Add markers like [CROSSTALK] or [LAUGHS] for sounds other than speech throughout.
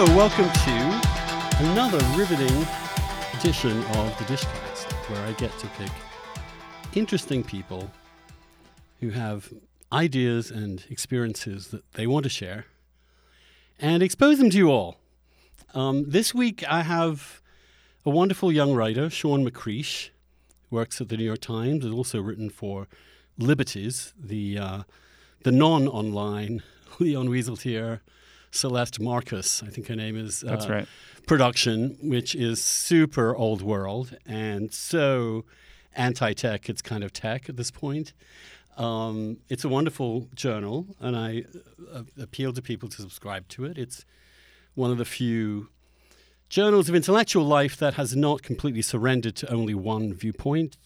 Welcome to another riveting edition of the Dishcast, where I get to pick interesting people who have ideas and experiences that they want to share and expose them to you all. Um, this week, I have a wonderful young writer, Shawn McCreesh, who works at the New York Times, has also written for Liberties, the uh, the non-online [LAUGHS] Leon Wieseltier, Celeste Marcus, I think her name is. That's uh, right. Production, which is super old world and so anti-tech, it's kind of tech at this point. Um, it's a wonderful journal, and I uh, appeal to people to subscribe to it. It's one of the few journals of intellectual life that has not completely surrendered to only one viewpoint,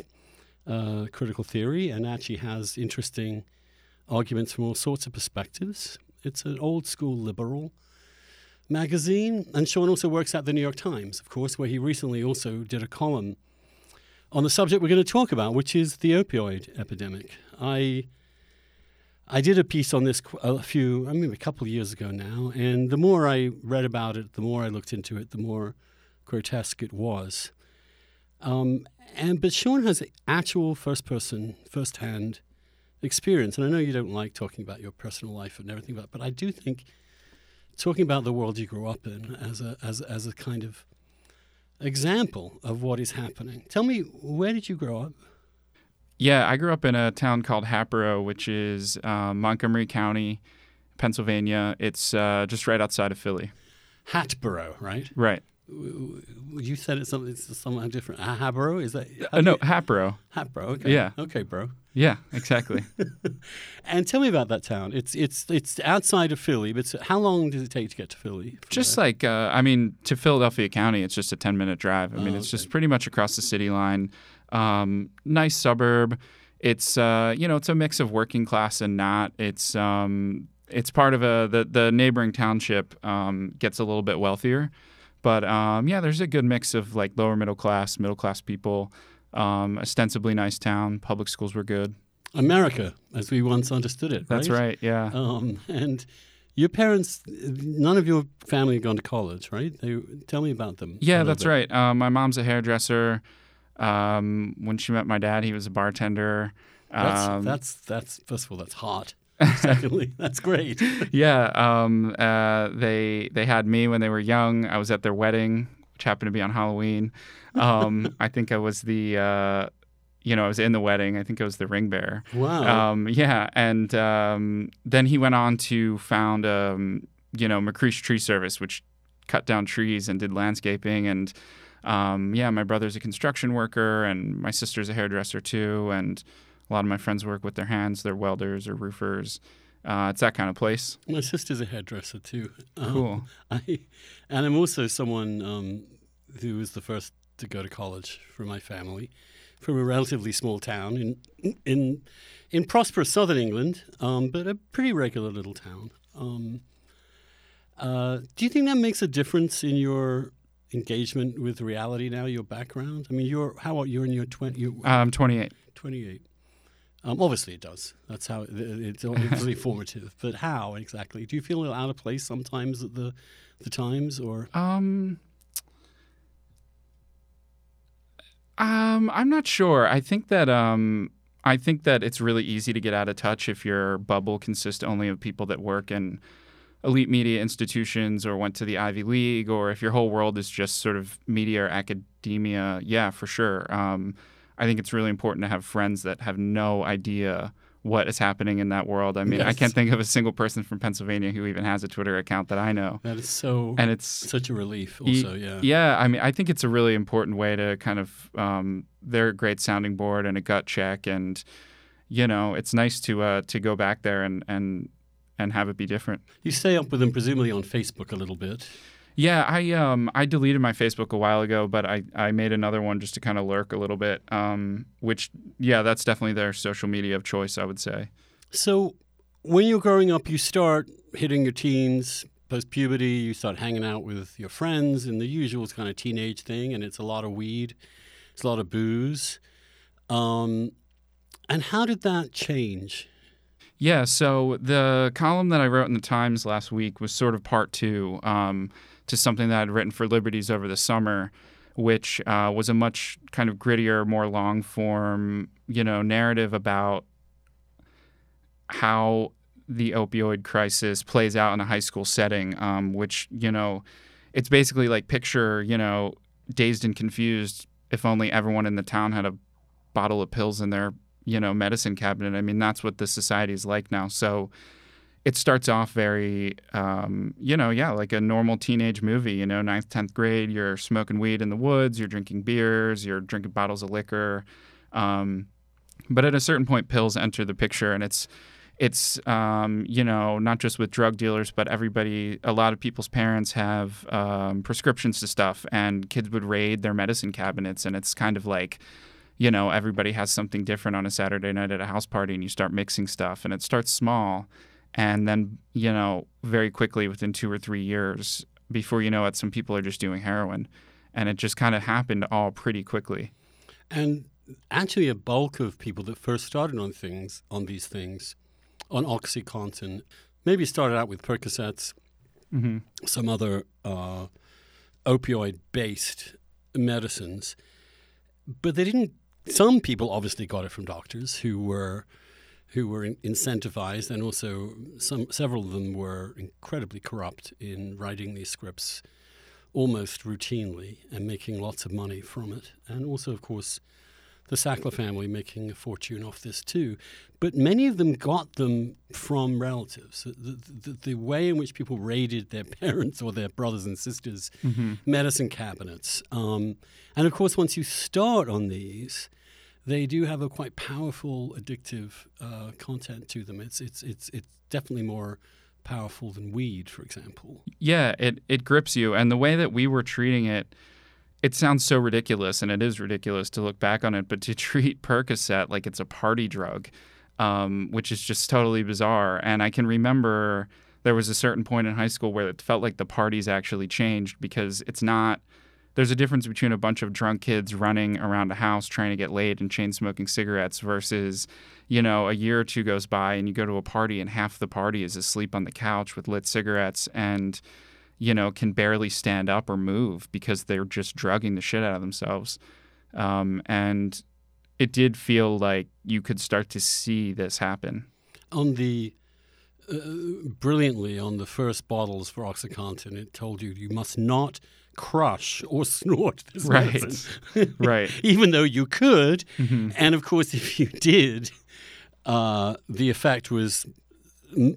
uh, critical theory, and actually has interesting arguments from all sorts of perspectives. It's an old school liberal magazine, and Shawn also works at the New York Times, of course, where he recently also did a column on the subject we're going to talk about, which is the opioid epidemic. I I did a piece on this a few, I mean, a couple of years ago now, and the more I read about it, the more I looked into it, the more grotesque it was. Um, and but Shawn has actual first-person, first-hand experience, and I know you don't like talking about your personal life and everything, but but I do think talking about the world you grew up in as a as as a kind of example of what is happening. Tell me, where did you grow up? Yeah, I grew up in a town called Hatboro, which is uh, Montgomery County, Pennsylvania. It's uh, just right outside of Philly. Hatboro, right? Right. You said it's something it's different. Ah, Hatboro is that? Uh, no, Hatboro. Hatboro. Okay. Yeah. Okay, bro. Yeah, exactly. [LAUGHS] And tell me about that town. It's it's it's outside of Philly, but how long does it take to get to Philly? just there? like, uh, I mean, to Philadelphia County, it's just a 10 minute drive. I mean, Oh, it's okay. just pretty much across the city line. Um, nice suburb. It's, uh, you know, it's a mix of working class and not. It's, um, it's part of a, the, the neighboring township um, gets a little bit wealthier. But um, yeah, there's a good mix of like lower middle class, middle class people. Um, ostensibly nice town. Public schools were good. America, as we once understood it. That's right. Yeah. Um, and your parents, none of your family had gone to college, right? They tell me about them. Yeah, that's bit. right. Um, my mom's a hairdresser. Um, when she met my dad, he was a bartender. That's, Um, that's that's first of all, that's hot. [LAUGHS] Secondly, that's great. [LAUGHS] yeah. Um, uh, they they had me when they were young. I was at their wedding, which happened to be on Halloween. Um, [LAUGHS] I think I was the, uh, you know, I was in the wedding. I think I was the ring bearer. Wow. Um, yeah, and um, then he went on to found, um, you know, McCreesh Tree Service, which cut down trees and did landscaping. And um, yeah, my brother's a construction worker, and my sister's a hairdresser too. And a lot of my friends work with their hands; they're welders or roofers. Uh, it's that kind of place. My sister's a hairdresser too. Um, Cool. [LAUGHS] I, and I'm also someone um, who was the first to go to college for my family, from a relatively small town in in in prosperous southern England, um, but a pretty regular little town. Um, uh, do you think that makes a difference in your engagement with reality now? Your background? I mean, you're how old? You're in your twenty. You, I'm 28. 28. Um, obviously, it does. That's how it, it's obviously formative. [LAUGHS] But how exactly? Do you feel a little out of place sometimes at the the times, or Um, um, I'm not sure. I think that um, I think that it's really easy to get out of touch if your bubble consists only of people that work in elite media institutions or went to the Ivy League, or if your whole world is just sort of media or academia. Yeah, for sure. Um, I think it's really important to have friends that have no idea what is happening in that world. I mean, I can't think of a single person from Pennsylvania who even has a Twitter account that I know. that is so And it's such a relief? Also, yeah. yeah, I mean, I think it's a really important way to kind of um, they're a great sounding board and a gut check, and you know, it's nice to uh, to go back there and and and have it be different. You stay up with them presumably on Facebook a little bit. Yeah, I um I deleted my Facebook a while ago, but I I made another one just to kind of lurk a little bit. Um, which yeah, that's definitely their social media of choice, I would say. So, when you're growing up, you start hitting your teens, post puberty. You start hanging out with your friends, and the usual kind of teenage thing. And it's a lot of weed, it's a lot of booze. Um, and how did that change? Yeah, so the column that I wrote in the Times last week was sort of part two um, to something that I'd written for Liberties over the summer, which uh, was a much kind of grittier, more long form, you know, narrative about how the opioid crisis plays out in a high school setting, um, which, you know, it's basically like picture, you know, dazed and confused if only everyone in the town had a bottle of pills in their, you know, medicine cabinet. I mean, that's what the society is like now. So it starts off very, um, you know, yeah, like a normal teenage movie, you know, ninth, 10th grade, you're smoking weed in the woods, you're drinking beers, you're drinking bottles of liquor. Um, but at a certain point, pills enter the picture and it's, it's um, you know not just with drug dealers but everybody a lot of people's parents have um, prescriptions to stuff and kids would raid their medicine cabinets and it's kind of like you know everybody has something different on a saturday night at a house party and you start mixing stuff and it starts small and then you know very quickly within two or three years before you know it some people are just doing heroin and it just kind of happened all pretty quickly and actually a bulk of people that first started on things on these things on OxyContin. Maybe started out with Percocets, mm-hmm. some other uh, opioid based medicines, but they didn't. Some people obviously got it from doctors who were who were incentivized, and also some several of them were incredibly corrupt in writing these scripts almost routinely and making lots of money from it, and also, of course, the Sackler family making a fortune off this too. But many of them got them from relatives. The, the, the way in which people raided their [LAUGHS] parents or their brothers and sisters' mm-hmm. medicine cabinets. Um, and of course, once you start on these, they do have a quite powerful addictive uh, content to them. It's, it's, it's, it's definitely more powerful than weed, for example. Yeah, it, it grips you. And the way that we were treating it, it sounds so ridiculous, and it is ridiculous to look back on it, but to [LAUGHS] treat Percocet like it's a party drug, um, which is just totally bizarre. And I can remember there was a certain point in high school where it felt like the parties actually changed because it's not. There's a difference between a bunch of drunk kids running around a house trying to get laid and chain smoking cigarettes versus, you know, a year or two goes by and you go to a party and half the party is asleep on the couch with lit cigarettes and you know, can barely stand up or move because they're just drugging the shit out of themselves. Um, and it did feel like you could start to see this happen. On the uh, brilliantly on the first bottles for OxyContin, it told you you must not crush or [LAUGHS] snort this right. medicine. [LAUGHS] right. [LAUGHS] Even though you could, mm-hmm. and of course, if you did, uh, the effect was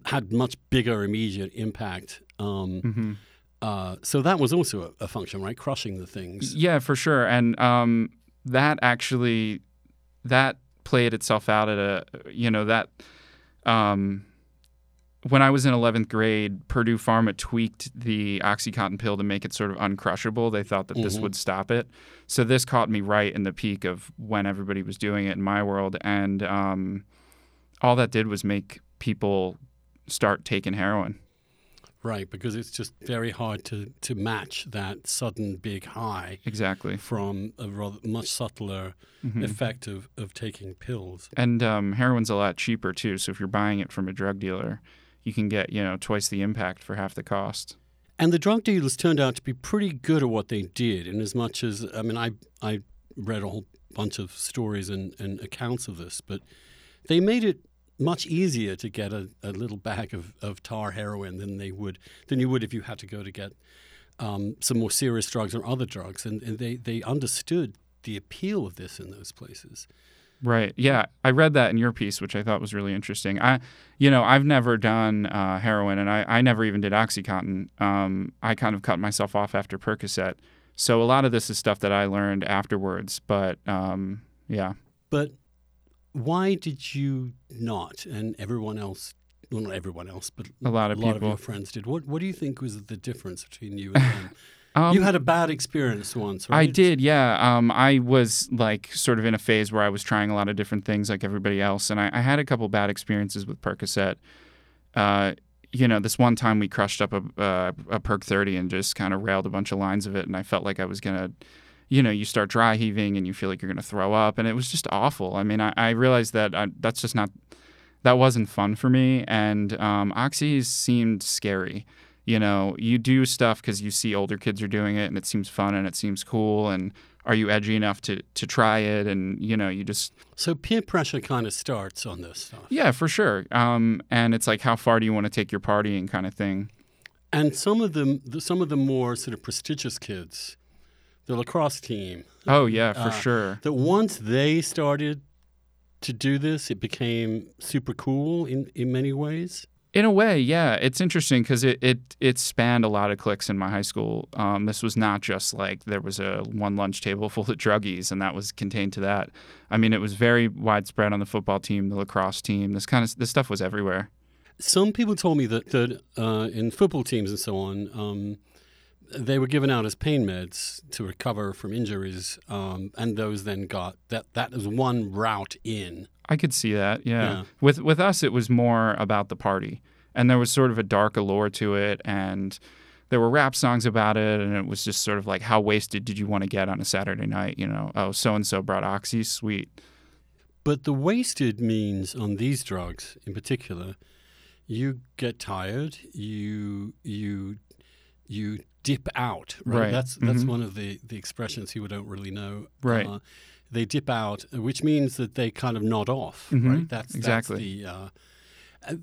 had much bigger immediate impact. Um, mm-hmm. Uh, so that was also a, a, function, right? Crushing the things. Yeah, for sure. And um, that actually that played itself out at a you know that um, when I was in 11th grade, Purdue Pharma tweaked the OxyContin pill to make it sort of uncrushable. They thought that mm-hmm. this would stop it. So this caught me right in the peak of when everybody was doing it in my world, and um, all that did was make people start taking heroin. Right, because it's just very hard to, to match that sudden big high. Exactly. From a rather much subtler mm-hmm. effect of, of taking pills. And um, heroin's a lot cheaper too. So if you're buying it from a drug dealer, you can get, you know, twice the impact for half the cost. And the drug dealers turned out to be pretty good at what they did, in as much as, I mean, I, I read a whole bunch of stories and, and accounts of this, but they made it much easier to get a, a little bag of, of tar heroin than they would than you would if you had to go to get um, some more serious drugs or other drugs, and, and they they understood the appeal of this in those places. Right. Yeah, I read that in your piece, which I thought was really interesting. I, you know, I've never done uh, heroin, and I, I never even did OxyContin. Um, I kind of cut myself off after Percocet, so a lot of this is stuff that I learned afterwards. But um, yeah. But why did you not, and everyone else, well, not everyone else, but a lot of a lot people. of your friends did? What What do you think was the difference between you and them? [LAUGHS] Um, you had a bad experience once, right? I did, yeah. Um, I was like sort of in a phase where I was trying a lot of different things, like everybody else, and I, I had a couple bad experiences with Percocet. Uh, you know, this one time we crushed up a, uh, a Perc 30 and just kind of railed a bunch of lines of it, and I felt like I was gonna you know, you start dry heaving and you feel like you're going to throw up. And it was just awful. I mean, I, I realized that I, that's just not that wasn't fun for me. And um, oxys seemed scary. You know, you do stuff because you see older kids are doing it, and it seems fun and it seems cool. And are you edgy enough to to try it? And you know, you just So peer pressure kind of starts on this stuff. yeah, for sure. Um, and it's like, how far do you want to take your partying, kind of thing. And some of the, some of the more sort of prestigious kids, the lacrosse team, Oh yeah, for Uh, sure. that once they started to do this, it became super cool in, in many ways. In a way, yeah, it's interesting because it, it it spanned a lot of cliques in my high school. Um, this was not just like there was a one lunch table [LAUGHS] full of druggies and that was contained to that. I mean, it was very widespread on the football team, the lacrosse team. This kind of this stuff was everywhere. Some people told me that, that uh, in football teams and so on, um, they were given out as pain meds to recover from injuries, um, and those then got that. That is one route in. I could see that, yeah. Yeah. With with us, it was more about the party, and there was sort of a dark allure to it, and there were rap songs about it, and it was just sort of like, how wasted did you want to get on a Saturday night? You know, oh, so and so brought oxy, sweet. But the wasted means on these drugs in particular, you get tired, you you you dip out. Right. Right. That's that's Mhm. one of the the expressions people don't really know. Right. Uh, they dip out, which means that they kind of nod off. Mhm. Right. That's Exactly. That's the, uh,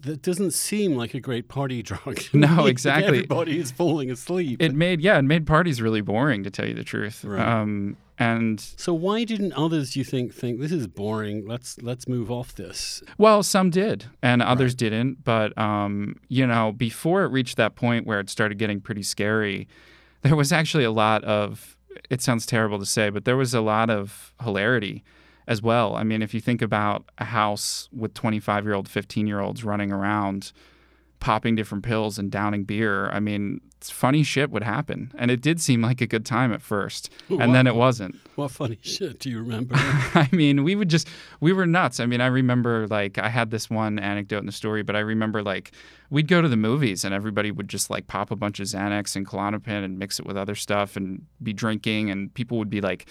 that doesn't seem like a great party [LAUGHS] drug. No, [LAUGHS] exactly. Everybody is falling asleep. It made yeah, it made parties really boring to tell you the truth. Right. Um, and so why didn't others, you think, think this is boring? Let's let's move off this. well, some did, and others didn't. But um, you know, before it reached that point where it started getting pretty scary, there was actually a lot of. It sounds terrible to say, but there was a lot of hilarity as well. I mean, if you think about a house with 25 year old, 15 year olds running around, popping different pills and downing beer, I mean, funny shit would happen. And it did seem like a good time at first, and then it wasn't. What funny [LAUGHS] shit do you remember? [LAUGHS] I mean, we would just we were nuts. I mean, I remember like I had this one anecdote in the story, but I remember like we'd go to the movies and everybody would just like pop a bunch of Xanax and Klonopin and mix it with other stuff and be drinking, and people would be like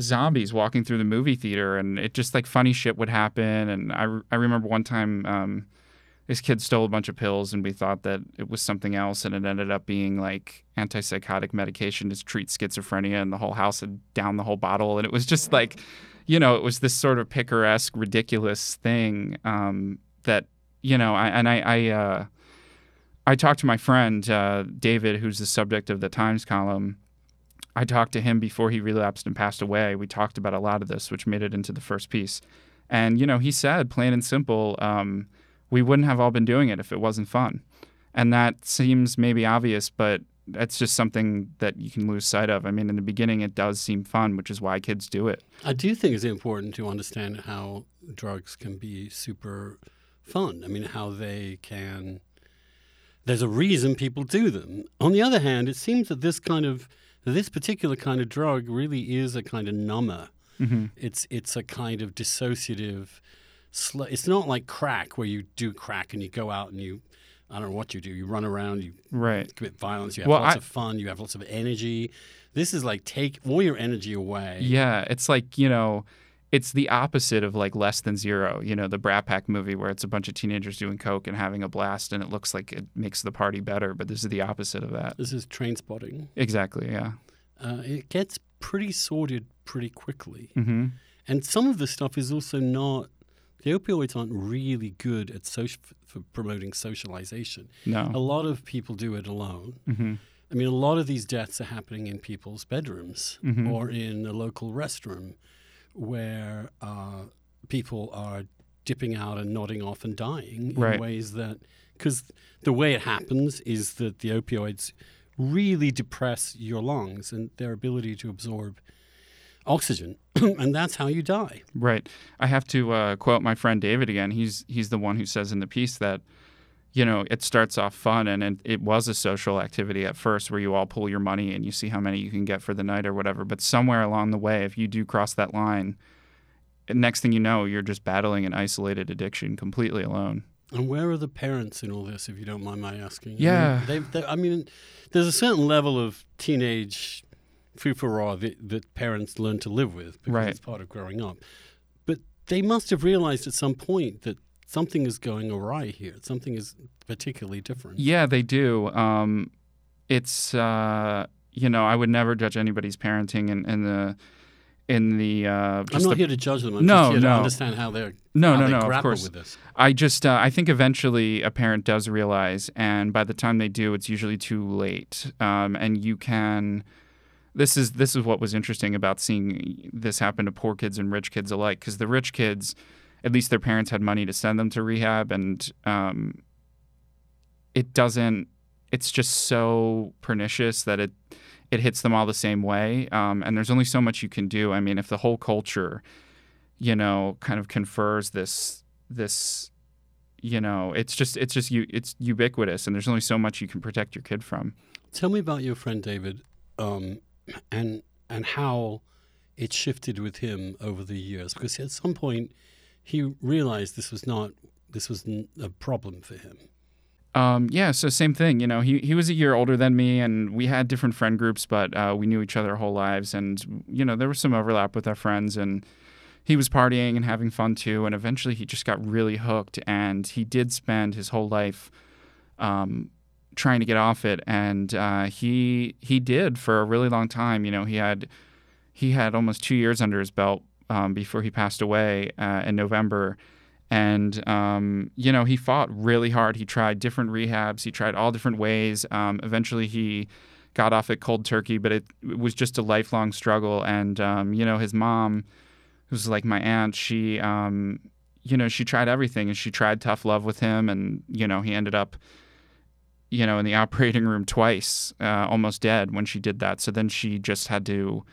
zombies walking through the movie theater, and it just like funny shit would happen. And I I remember one time. Um, this kid stole a bunch of pills and we thought that it was something else and it ended up being like antipsychotic medication to treat schizophrenia and the whole house had down the whole bottle. And it was just like you know it was this sort of picaresque ridiculous thing um, that you know I, and i i uh, i talked to my friend uh, david who's the subject of the times column. I talked to him before he relapsed and passed away. We talked about a lot of this which made it into the first piece. And you know he said plain and simple um, we wouldn't have all been doing it if it wasn't fun. And that seems maybe obvious, but that's just something that you can lose sight of. I mean, in the beginning, it does seem fun, which is why kids do it. I do think it's important to understand how drugs can be super fun. I mean, how they can. There's a reason people do them. On the other hand, it seems that this kind of this particular kind of drug really is a kind of number. Mm-hmm. It's it's a kind of dissociative. Sl- it's not like crack where you do crack and you go out and you. I don't know what you do. You run around, you Right. commit violence, you have Well, lots I- of fun, you have lots of energy. This is like take all your energy away. Yeah. It's like, you know, it's the opposite of like less than zero, you know, the Brat Pack movie where it's a bunch of teenagers doing coke and having a blast and it looks like it makes the party better. But this is the opposite of that. This is Trainspotting. Exactly. Yeah. uh, it gets pretty sorted pretty quickly. Mm-hmm. And some of the stuff is also not. The opioids aren't really good at social, for promoting socialization. No. A lot of people do it alone. Mm-hmm. I mean, a lot of these deaths are happening in people's bedrooms Mhm. or in a local restroom where uh, people are dipping out and nodding off and dying in Right. ways that. Because the way it happens is that the opioids really depress your lungs and their ability to absorb oxygen. [CLEARS THROAT] and that's how you die. Right. I have to uh, quote my friend David again. He's he's the one who says in the piece that you know it starts off fun and it, it was a social activity at first where you all pull your money and you see how many you can get for the night or whatever. But somewhere along the way, if you do cross that line, next thing you know, you're just battling an isolated addiction completely alone. And where are the parents in all this, if you don't mind my asking? I mean, Yeah. they, I mean, there's a certain level of teenage foo-for-raw that, that parents learn to live with because Right. it's part of growing up. But they must have realized at some point that something is going awry here. Something is particularly different. Yeah, they do. Um, it's uh, you know, I would never judge anybody's parenting in, in the in the. Uh, I'm not the- here to judge them. I'm No, just here to no. understand how they're no, how no, they no. Of course, with this. I just uh, I think eventually a parent does realize, and by the time they do, it's usually too late. Um, and you can. This is this is what was interesting about seeing this happen to poor kids and rich kids alike, because the rich kids, at least their parents had money to send them to rehab, and um, it doesn't. It's just so pernicious that it it hits them all the same way. Um, and there's only so much you can do. I mean, if the whole culture, you know, kind of confers this this you know it's just it's just you it's ubiquitous and there's only so much you can protect your kid from Tell me about your friend David, um, and and how it shifted with him over the years. Because at some point, he realized this was not this was a problem for him. um, yeah so same thing you know he, he was a year older than me and we had different friend groups but uh, we knew each other our whole lives and you know there was some overlap with our friends and he was partying and having fun too and eventually he just got really hooked and he did spend his whole life um, trying to get off it and uh, he he did for a really long time you know he had he had almost two years under his belt um, before he passed away uh, in November. And um, you know he fought really hard. He tried different rehabs. He tried all different ways. Um, eventually he got off it cold turkey but it, it was just a lifelong struggle. And um, you know his mom who's like my aunt she um, you know she tried everything and she tried tough love with him and you know he ended up you know in the [LAUGHS] operating room twice uh, almost dead when she did that. So then she just had to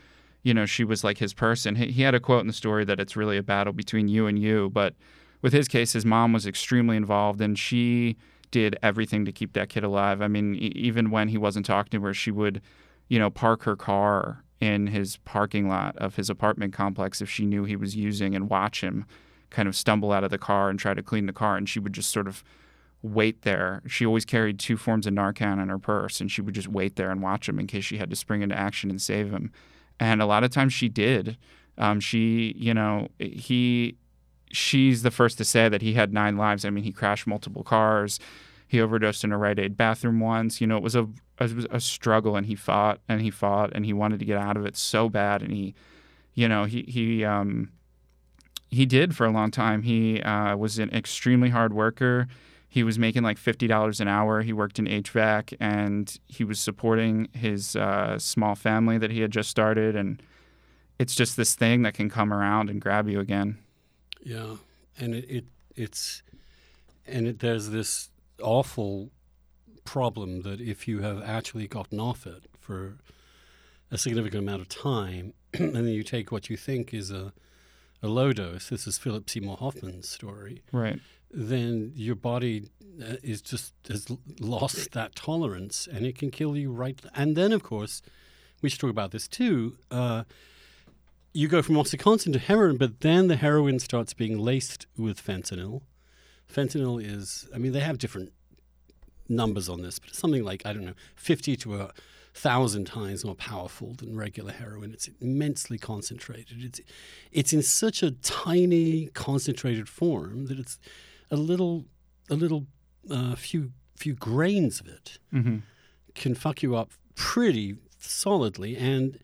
you know she was like his person. He, he had a quote in the story that it's really a battle between you and you but with his case his mom was extremely involved and she did everything to keep that kid alive. I mean e- even when he wasn't talking to her she would you know park her car in his parking lot of his apartment complex if she knew he was using and watch him kind of stumble out of the car and try to clean the car. And she would just sort of wait there. She always carried two forms of Narcan in her purse, and she would just wait there and watch him in case she had to spring into action and save him. And a lot of times she did. Um, she, you know, he, she's the first to say that he had nine lives. I mean, he crashed multiple cars. He overdosed in a Rite Aid bathroom once. You know, it was a it was a struggle, and he fought and he fought and he wanted to get out of it so bad. And he, you know, he he um, he did for a long time. He uh, was an extremely hard worker he was making like fifty dollars an hour. He worked in HVAC, and he was supporting his uh, small family that he had just started. And it's just this thing that can come around and grab you again. Yeah, and it, it it's and it, there's this awful problem that if you have actually gotten off it for a significant amount of time, [CLEARS THROAT] and then you take what you think is a a low dose. This is Philip Seymour Hoffman's story. Right. Then your body uh, is just has lost that tolerance, and it can kill you right. And then, of course, we should talk about this too. Uh, you go from OxyContin to heroin, but then the heroin starts being laced with fentanyl. Fentanyl is, I mean, they have different numbers on this, but it's something like, I don't know, 50 to a thousand times more powerful than regular heroin. It's immensely concentrated. It's, it's in such a tiny, concentrated form that it's a little, a little, uh, few, few grains of it Mm-hmm. can fuck you up pretty solidly and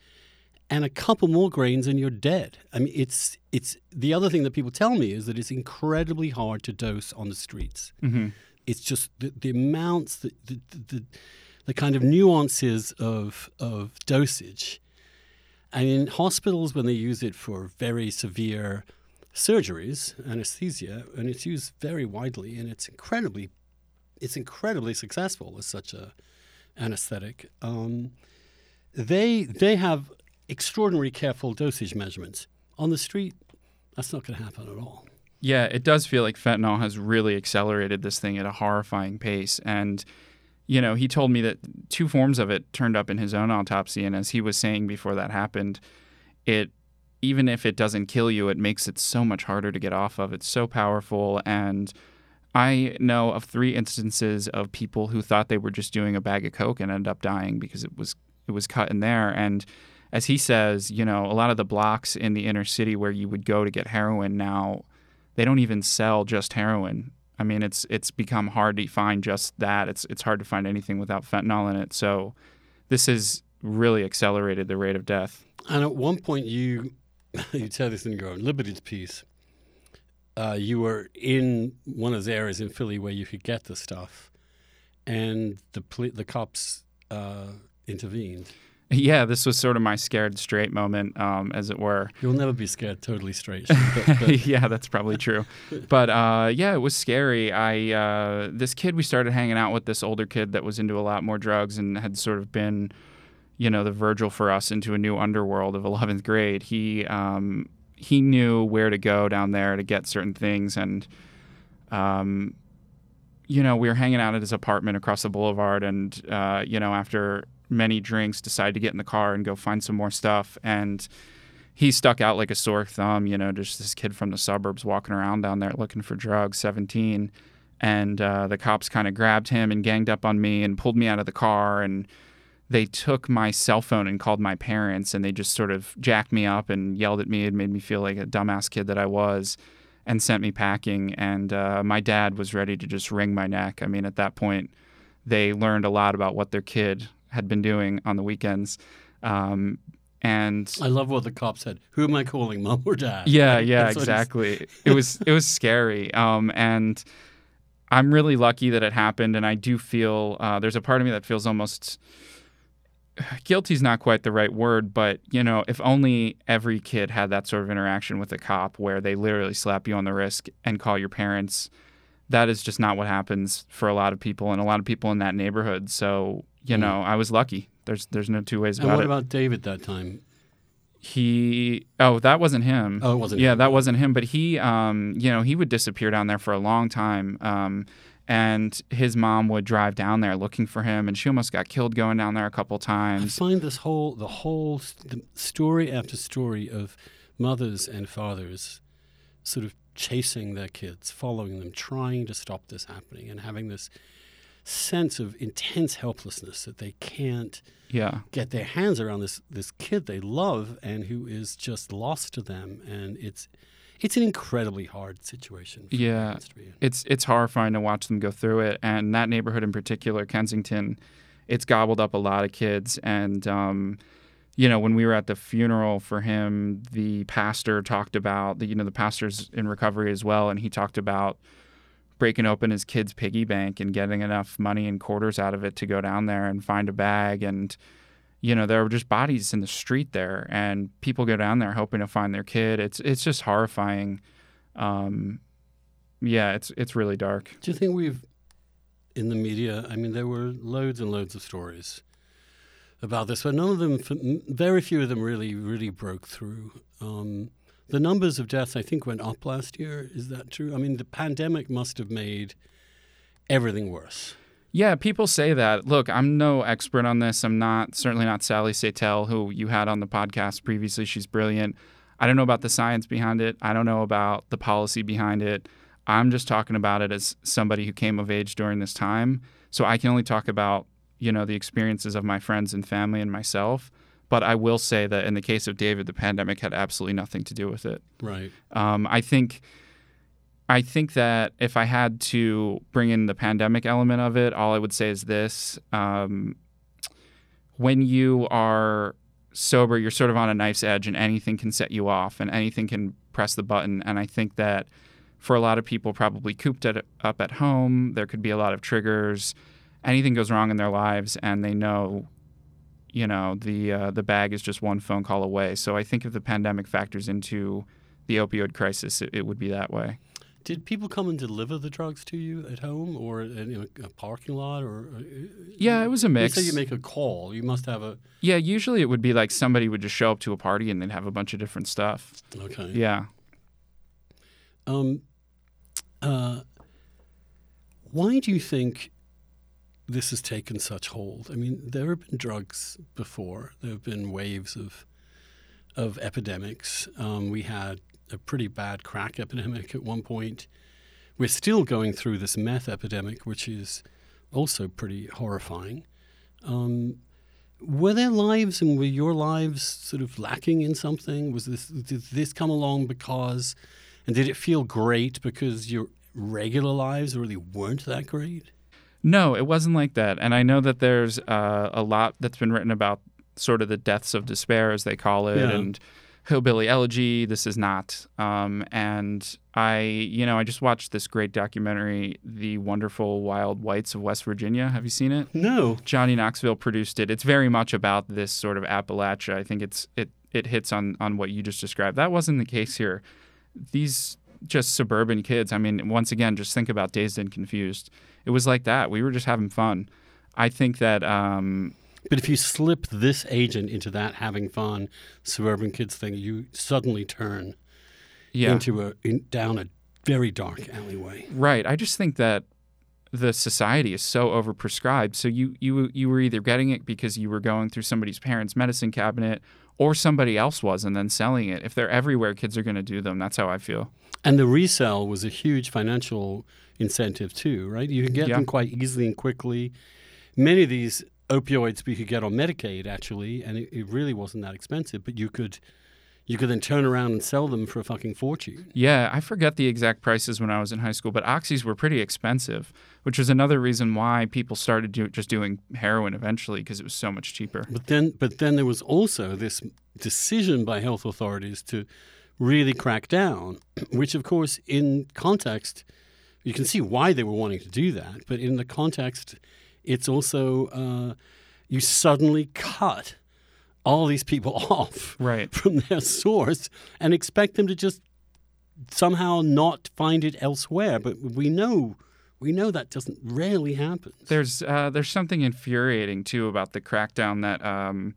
and a couple more grains and you're dead. I mean it's it's the other thing that people tell me is that it's incredibly hard to dose on the streets. Mm-hmm. It's just the, the amounts the the, the the kind of nuances of of dosage. And in hospitals when they use it for very severe surgeries, anesthesia, and it's used very widely and it's incredibly it's incredibly successful as such a anesthetic. Um, they they have extraordinary careful dosage measurements on the street. That's not going to happen at all. Yeah, it does feel like fentanyl has really accelerated this thing at a horrifying pace. And, you know, he told me that two forms of it turned up in his own autopsy. And as he was saying before that happened, it, even if it doesn't kill you, it makes it so much harder to get off of. It's so powerful. And I know of three instances of people who thought they were just doing a bag of Coke and ended up dying because it was, it was cut in there. And, as he says, you know, a lot of the blocks in the inner city where you would go to get heroin now, they don't even sell just heroin. I mean, it's it's become hard to find just that. It's it's hard to find anything without fentanyl in it. So this has really accelerated the rate of death. And at one point, you [LAUGHS] you tell this in your own Liberties piece. Uh, you were in one of those areas in Philly where you could get the stuff, and the poli- the cops uh, intervened. Yeah, this was sort of my scared straight moment, um, as it were. You'll never be scared totally straight. But, but [LAUGHS] yeah, that's probably true. but uh, yeah, it was scary. I uh, this kid we started hanging out with, this older kid that was into a lot more drugs and had sort of been, you know, the Virgil for us into a new underworld of [LAUGHS] 11th grade. He um, he knew where to go down there to get certain things, and um, you know, we were hanging out at his apartment across the boulevard, and uh, you know, after many drinks, decided to get in the car and go find some more stuff. And he stuck out like a sore thumb, you know, just this kid from the suburbs walking around down there looking for drugs, 17. And uh, the cops kind of grabbed him and ganged up on me and pulled me out of the car. And they took my cell phone and called my parents and they just sort of jacked me up and yelled at me and made me feel like a dumbass kid that I was and sent me packing. And uh, my dad was ready to just wring my neck. I mean, at that point, they learned a lot about what their kid had been doing on the weekends. Um, and I love what the cop said. Who am I calling, mom or dad? Yeah, yeah, That's what he's- exactly. it was it was scary. Um, and I'm really lucky that it happened. And I do feel uh, there's a part of me that feels almost guilty is not quite the right word, but you know, if only every kid had that sort of interaction with a cop where they literally slap you on the wrist and call your parents. That is just not what happens for a lot of people and a lot of people in that neighborhood. So, you Mm. know, I was lucky. There's there's no two ways about it. And about what it. about David that time? he oh that wasn't him Oh, it wasn't yeah him. that wasn't him but he um you know he would disappear down there for a long time um and his mom would drive down there looking for him and she almost got killed going down there a couple times. I find this whole the whole the story after story of mothers and fathers sort of chasing their kids, following them, trying to stop this happening, and having this sense of intense helplessness that they can't yeah. get their hands around this this kid they love and who is just lost to them, and it's it's an incredibly hard situation. For Yeah. parents to be in. it's it's horrifying to watch them go through it and that neighborhood in particular kensington it's gobbled up a lot of kids and um you know when we were at the funeral for him the pastor talked about the you know the pastor's in recovery as well and he talked about breaking open his kid's piggy bank and getting enough money and quarters out of it to go down there and find a bag and you know there were just bodies in the street there and people go down there hoping to find their kid it's it's just horrifying um yeah it's it's really dark Do you think we've, in the media, I mean, there were loads and loads of stories about this, but none of them, very few of them really, really broke through. Um, the numbers of deaths, I think, went up last year. Is that true? I mean, the pandemic must have made everything worse. Yeah, people say that. Look, I'm no expert on this. I'm not certainly not Sally Satel, who you had on the podcast previously. She's brilliant. I don't know about the science behind it. I don't know about the policy behind it. I'm just talking about it as somebody who came of age during this time. So I can only talk about, you know, the experiences of my friends and family and myself. But I will say that in the case of David, the pandemic had absolutely nothing to do with it. Right. Um, I think I think that if I had to bring in the pandemic element of it, all I would say is this: um, when you are sober, you're sort of on a knife's edge, and anything can set you off, and anything can press the button. And I think that for a lot of people, probably cooped at, up at home, there could be a lot of triggers. Anything goes wrong in their lives, and they know you know the uh, the bag is just one phone call away. So I think if the pandemic factors into the opioid crisis, it, it would be that way. Did people come and deliver the drugs to you at home or in a, a parking lot? Or uh, Yeah, it was a mix. you say you make a call. You must have a yeah, usually it would be like somebody would just show up to a party and they'd have a bunch of different stuff. okay. Yeah. Um, uh, why do you think this has taken such hold? I mean, there have been drugs before. There have been waves of of epidemics. Um, we had a pretty bad crack epidemic at one point. We're still going through this meth epidemic, which is also pretty horrifying. Um, were their lives and were your lives sort of lacking in something? Was this did this come along because And did it feel great because your regular lives really weren't that great? No, it wasn't like that. And I know that there's uh, a lot that's been written about sort of the deaths of despair, as they call it, Yeah. and hillbilly elegy. This is not. Um, and I, you know, I just watched this great documentary, The Wonderful Wild Whites of West Virginia. Have you seen it? No. Johnny Knoxville produced it. It's very much about this sort of Appalachia. I think it's it it hits on on what you just described. That wasn't the case here. These just suburban kids. I mean, once again, just think about Dazed and Confused. It was like that. We were just having fun. I think that um, But if you slip this agent into that having fun suburban kids thing, you suddenly turn yeah, into a in, down a very dark alleyway. right. I just think that the society is so overprescribed. So you you you were either getting it because you were going through somebody's parents' medicine cabinet, or somebody else was, and then selling it. If they're everywhere, kids are going to do them. That's how I feel. And the resale was a huge financial incentive too, right? You can get Yeah. them quite easily and quickly. Many of these opioids we could get on Medicaid actually, and it, it really wasn't that expensive. But you could, you could then turn around and sell them for a fucking fortune. Yeah, I forget the exact prices when I was in high school, but oxys were pretty expensive, which was another reason why people started do, just doing heroin eventually because it was so much cheaper. But then, but then there was also this decision by health authorities to really crack down, [CLEARS THROAT] which, of course, in context, you can see why they were wanting to do that. But in the context, it's also uh, you suddenly cut all these people [LAUGHS] off Right. from their source and expect them to just somehow not find it elsewhere. But we know. We know that doesn't rarely happen. There's uh, there's something infuriating too about the crackdown that um,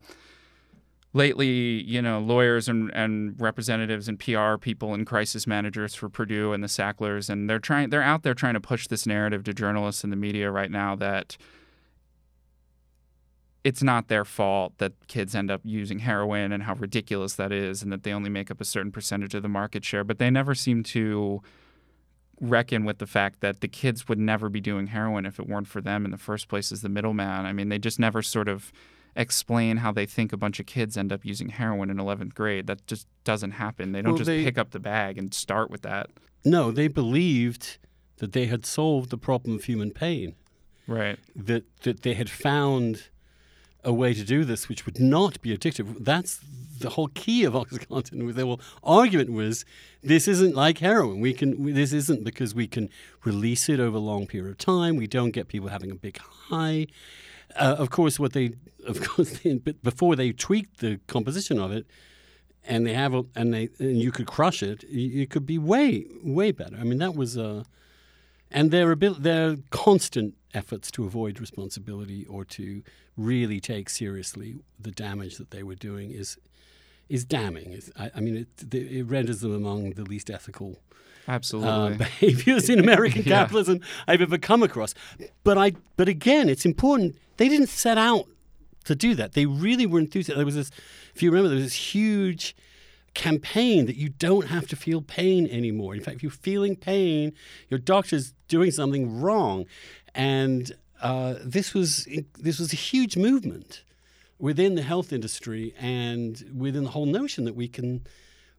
lately, you know, lawyers and, and representatives and PR people and crisis managers for Purdue and the Sacklers, and they're trying they're out there trying to push this narrative to journalists and the media right now that it's not their fault that kids end up using heroin and how ridiculous that is and that they only make up a certain percentage of the market share, but they never seem to reckon with the fact that the kids would never be doing heroin if it weren't for them in the first place as the middleman. I mean, they just never sort of explain how they think a bunch of kids end up using heroin in 11th grade. That just doesn't happen. They don't Well, just they- pick up the bag and start with that. No, they believed that they had solved the problem of human pain. Right. that that they had found a way to do this which would not be addictive. That's the whole key of OxyContin. Their whole argument was this isn't like heroin. We can this isn't because we can release it over a long period of time. We don't get people having a big high. Uh, of course, what they of course [LAUGHS] they, before they tweaked the composition of it. And they have, a, and they, and you could crush it. It could be way, way better. I mean, that was, uh, and their abil- their constant efforts to avoid responsibility or to really take seriously the damage that they were doing is is damning. I, I mean, it, it renders them among the least ethical uh, Absolutely. [LAUGHS] behaviors in American Yeah. capitalism I've ever come across. But I, but again, it's important. They didn't set out to do that. They really were enthusiastic. There was this, if you remember, there was this huge campaign that you don't have to feel pain anymore. In fact, if you're feeling pain, your doctor's doing something wrong, and uh, this was this was a huge movement within the health industry and within the whole notion that we can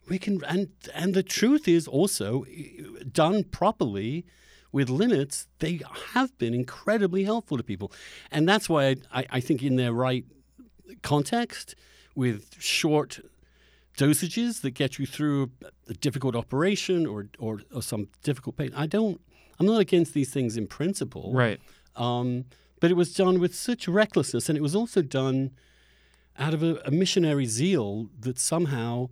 we can and and the truth is also done properly with limits they have been incredibly helpful to people and that's why I, I, think in their right context with short dosages that get you through a difficult operation or, or, or some difficult pain i don't i'm not against these things in principle right. um, but it was done with such recklessness, and it was also done out of a, a missionary zeal that somehow,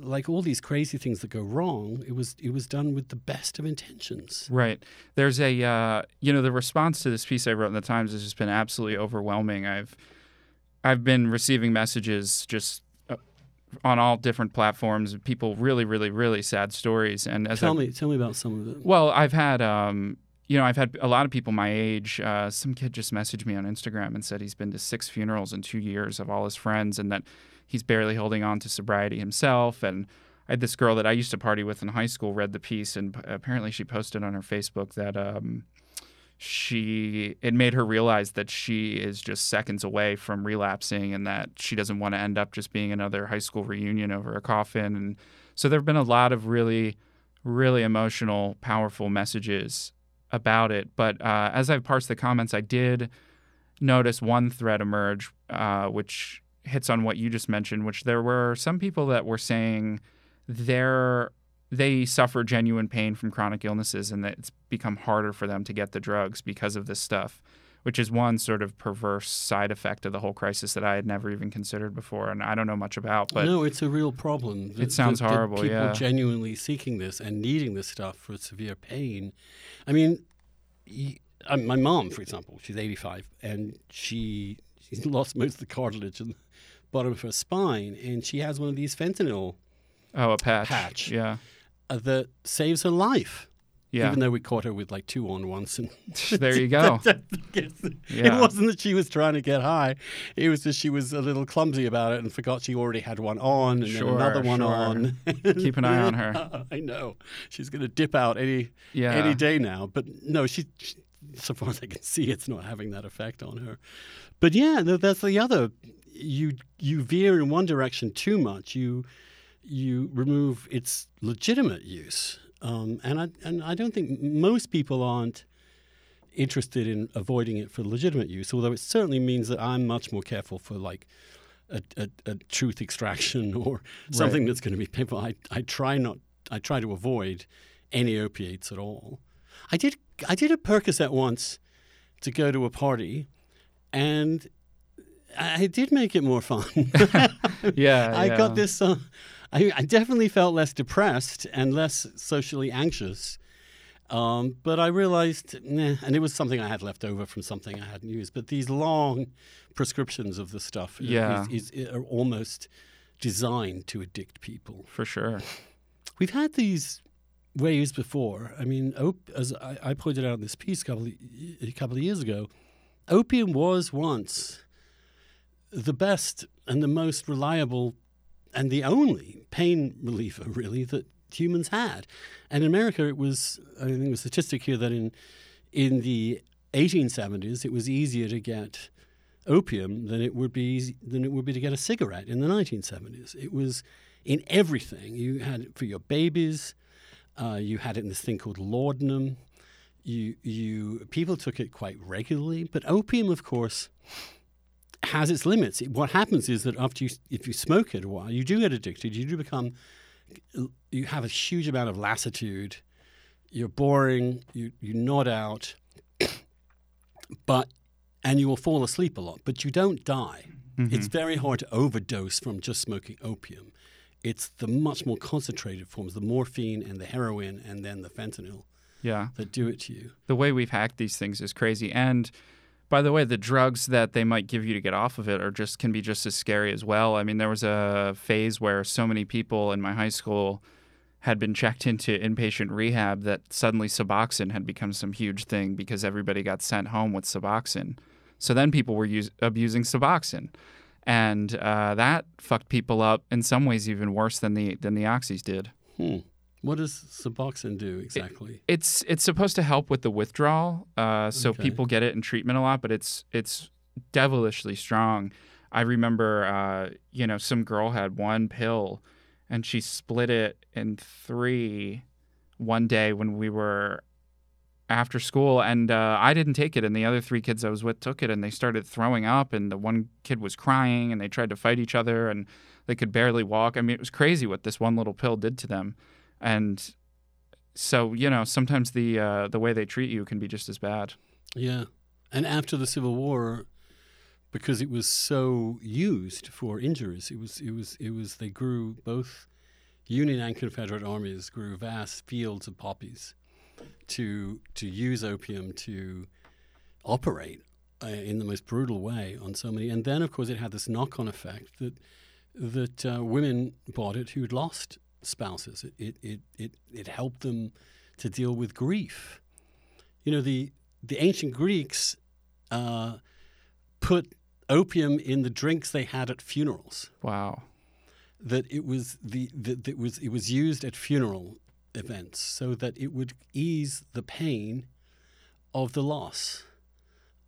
like all these crazy things that go wrong, it was it was done with the best of intentions. Right. There's a, uh, you know, the response to this piece I wrote in the Times has just been absolutely overwhelming. I've, I've been receiving messages just uh, on all different platforms. People really, really, really sad stories. And as Tell I, me, tell me about some of them. well, I've had, um, you know, I've had a lot of people my age. Uh, some kid just messaged me on Instagram and said he's been to six funerals in two years of all his friends, and that he's barely holding on to sobriety himself. And I had this girl that I used to party with in high school read the piece, and apparently she posted on her Facebook that um, she it made her realize that she is just seconds away from relapsing, and that she doesn't want to end up just being another high school reunion over a coffin. And so there have been a lot of really really emotional, powerful messages about it. But uh, as I've parsed the comments, I did notice one thread emerge, uh, which hits on what you just mentioned, which there were some people that were saying they're they suffer genuine pain from chronic illnesses and that it's become harder for them to get the drugs because of this stuff, which is one sort of perverse side effect of the whole crisis that I had never even considered before and I don't know much about. But no, it's a real problem. It sounds horrible. People yeah. genuinely seeking this and needing this stuff for severe pain. I mean, uh, my mom, for example, she's 85 and she [LAUGHS] she's lost most of the cartilage in the bottom of her spine, and she has one of these fentanyl. Oh, a patch. Patch. Yeah uh, that saves her life. Yeah. Even though we caught her with like two on once, and [LAUGHS] there you go. [LAUGHS] yeah. It wasn't that she was trying to get high; it was that she was a little clumsy about it and forgot she already had one on, and sure, then another one sure. on. [LAUGHS] Keep an eye on her. I know she's going to dip out any yeah. any day now, but no, she, she. So far as I can see, it's not having that effect on her. But yeah, that's the other. You you veer in one direction too much. You you remove its legitimate use. Um, and I and I don't think most people aren't interested in avoiding it for legitimate use. Although it certainly means that I'm much more careful for like a, a, a truth extraction [LAUGHS] or something right. that's going to be painful. I I try not I try to avoid any opiates at all. I did I did a Percocet once to go to a party, and I did make it more fun. [LAUGHS] yeah, [LAUGHS] I yeah. got this. Uh, I, I, definitely felt less depressed and less socially anxious. Um, but I realized, nah, and it was something I had left over from something I hadn't used. But these long prescriptions of the stuff yeah. is, is, are almost designed to addict people. For sure. We've had these ways before. I mean, op- as I, I, pointed out in this piece a couple a couple of years ago, opium was once the best and the most reliable and the only pain reliever really that humans had. And in America, it was I think a statistic here that in in the 1870s it was easier to get opium than it would be than it would be to get a cigarette in the 1970s. It was in everything. You had it for your babies. Uh, you had it in this thing called laudanum. You you people took it quite regularly, but opium, of course has its limits. What happens is that after you, if you smoke it a while, you do get addicted. You do become, you have a huge amount of lassitude. You're boring. You you nod out, [COUGHS] but and you will fall asleep a lot. But you don't die. Mm-hmm. It's very hard to overdose from just smoking opium. It's the much more concentrated forms, the morphine and the heroin, and then the fentanyl. Yeah, that do it to you. The way we've hacked these things is crazy, and by the way, the drugs that they might give you to get off of it are just can be just as scary as well. I mean, there was a phase where so many people in my high school had been checked into inpatient rehab that suddenly Suboxone had become some huge thing because everybody got sent home with Suboxone. So then people were use, abusing Suboxone, and uh, that fucked people up in some ways even worse than the than the oxys did. Hmm. What does Suboxone do exactly? It, it's it's supposed to help with the withdrawal, uh, so Okay. people get it in treatment a lot, but it's it's devilishly strong. I remember, uh, you know, some girl had one pill, and she split it in three one day when we were after school, and uh, I didn't take it, and the other three kids I was with took it, and they started throwing up, and the one kid was crying, and they tried to fight each other, and they could barely walk. I mean, it was crazy what this one little pill did to them and so you know sometimes the uh, the way they treat you can be just as bad. Yeah. And after the Civil War, because it was so used for injuries, it was it was it was they grew both Union and Confederate armies grew vast fields of poppies to to use opium to operate uh, in the most brutal way on so many. And then, of course, it had this knock-on effect that that uh, women bought it who'd lost spouses. It, it it it it helped them to deal with grief. You know, the the ancient Greeks uh, put opium in the drinks they had at funerals. Wow. That it was the that it was it was used at funeral events so that it would ease the pain of the loss.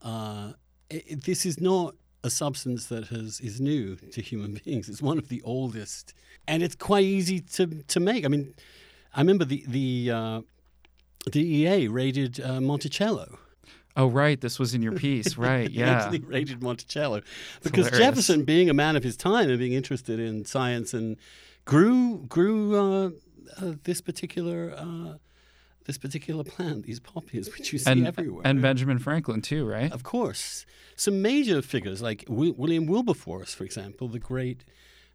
Uh, it, this is not a substance that has is new to human [LAUGHS] beings. It's one of the oldest, and it's quite easy to to make. I mean, I remember the the uh, the DEA raided uh, Monticello. Oh, right. This was in your [LAUGHS] piece, right? They Yeah. actually raided Monticello because. Jefferson, being a man of his time and being interested in science, and grew grew uh, uh, this particular uh, this particular plant, these poppies, [LAUGHS] which you see and everywhere. and Benjamin Franklin too, right? Of course. Some major figures like Wi- William Wilberforce, for example, the great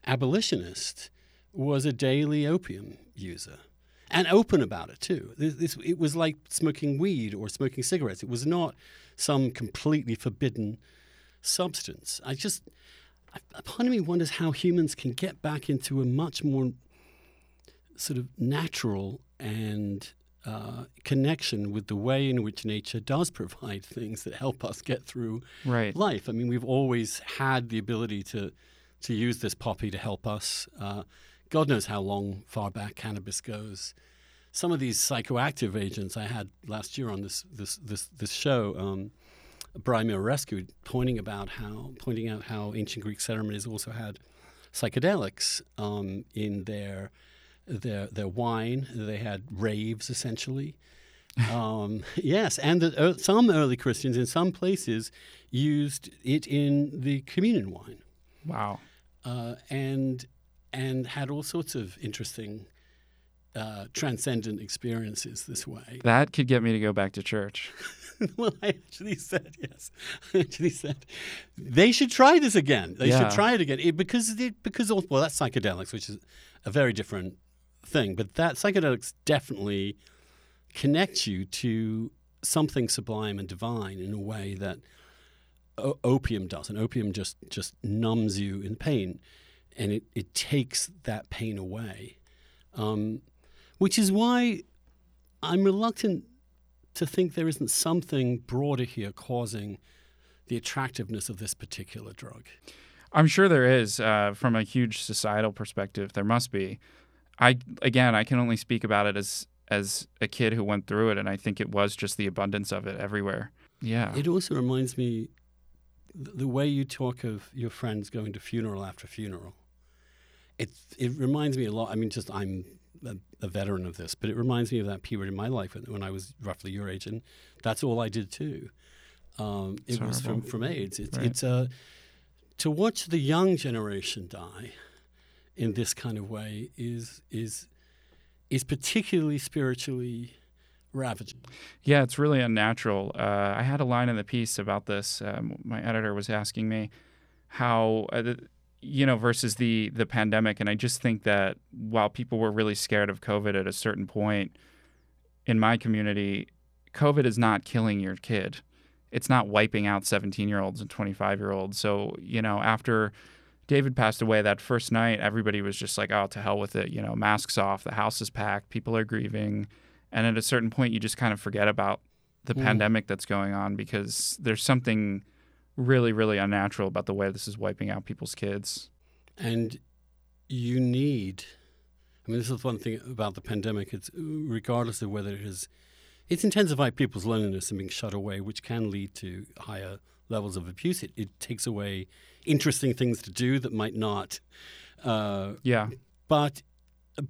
abolitionist, was a daily opium user and open about it too. This, this, it was like smoking weed or smoking cigarettes. It was not some completely forbidden substance. I just, part of me wonders how humans can get back into a much more sort of natural and uh, connection with the way in which nature does [LAUGHS] provide things that help us get through Right. life. I mean, we've always had the ability to to use this poppy to help us. Uh, God knows how long far back cannabis goes. Some of these psychoactive agents I had last year on this this this this show, um, Brian Muraresku, pointing about how pointing out how ancient Greek ceremonies also had psychedelics um, in their their their wine. They had raves essentially. um, [LAUGHS] yes, and that uh, some early Christians in some places used it in the communion wine, Wow. uh, and and had all sorts of interesting uh, transcendent experiences this way. That could get me to go back to church. [LAUGHS] well, I actually said yes. [LAUGHS] I actually said they should try this again. They Yeah. should try it again it, because it, because well, that's psychedelics, which is a very different thing. But that psychedelics definitely connect you to something sublime and divine in a way that o- opium does. And opium just just numbs you in pain, and it it takes that pain away. Um, which is why I'm reluctant to think there isn't something broader here causing the attractiveness of this particular drug. I'm sure there is, uh, from a huge societal perspective. There must be. I again, I can only speak about it as as a kid who went through it, and I think it was just the abundance of it everywhere. Yeah. It also reminds me the way you talk of your friends going to funeral after funeral. It it reminds me a lot. I mean, just I'm a, a veteran of this, but it reminds me of that period in my life when, when I was roughly your age, and that's all I did too. Um, it was from, from AIDS. It's Right. it's a to watch the young generation die in this kind of way is is is particularly spiritually ravaging. Yeah, it's really unnatural. Uh, I had a line in the piece about this. Um, my editor was asking me how, uh, you know, versus the the pandemic, and I just think that while people were really scared of COVID at a certain point in my community, COVID is not killing your kid. It's not wiping out 17 year olds and 25 year olds. So you know, after David passed away that first night, everybody was just like, "Oh, to hell with it!" You know, masks off, the house is packed, people are grieving. And at a certain point, you just kind of forget about the Mm. pandemic that's going on because there's something really, really unnatural about the way this is wiping out people's kids. And you need, I mean, this is one thing about the pandemic. It's regardless of whether it is, it's intensified people's loneliness and being shut away, which can lead to higher levels of abuse. It, it takes away interesting things to do that might not. Uh, Yeah. but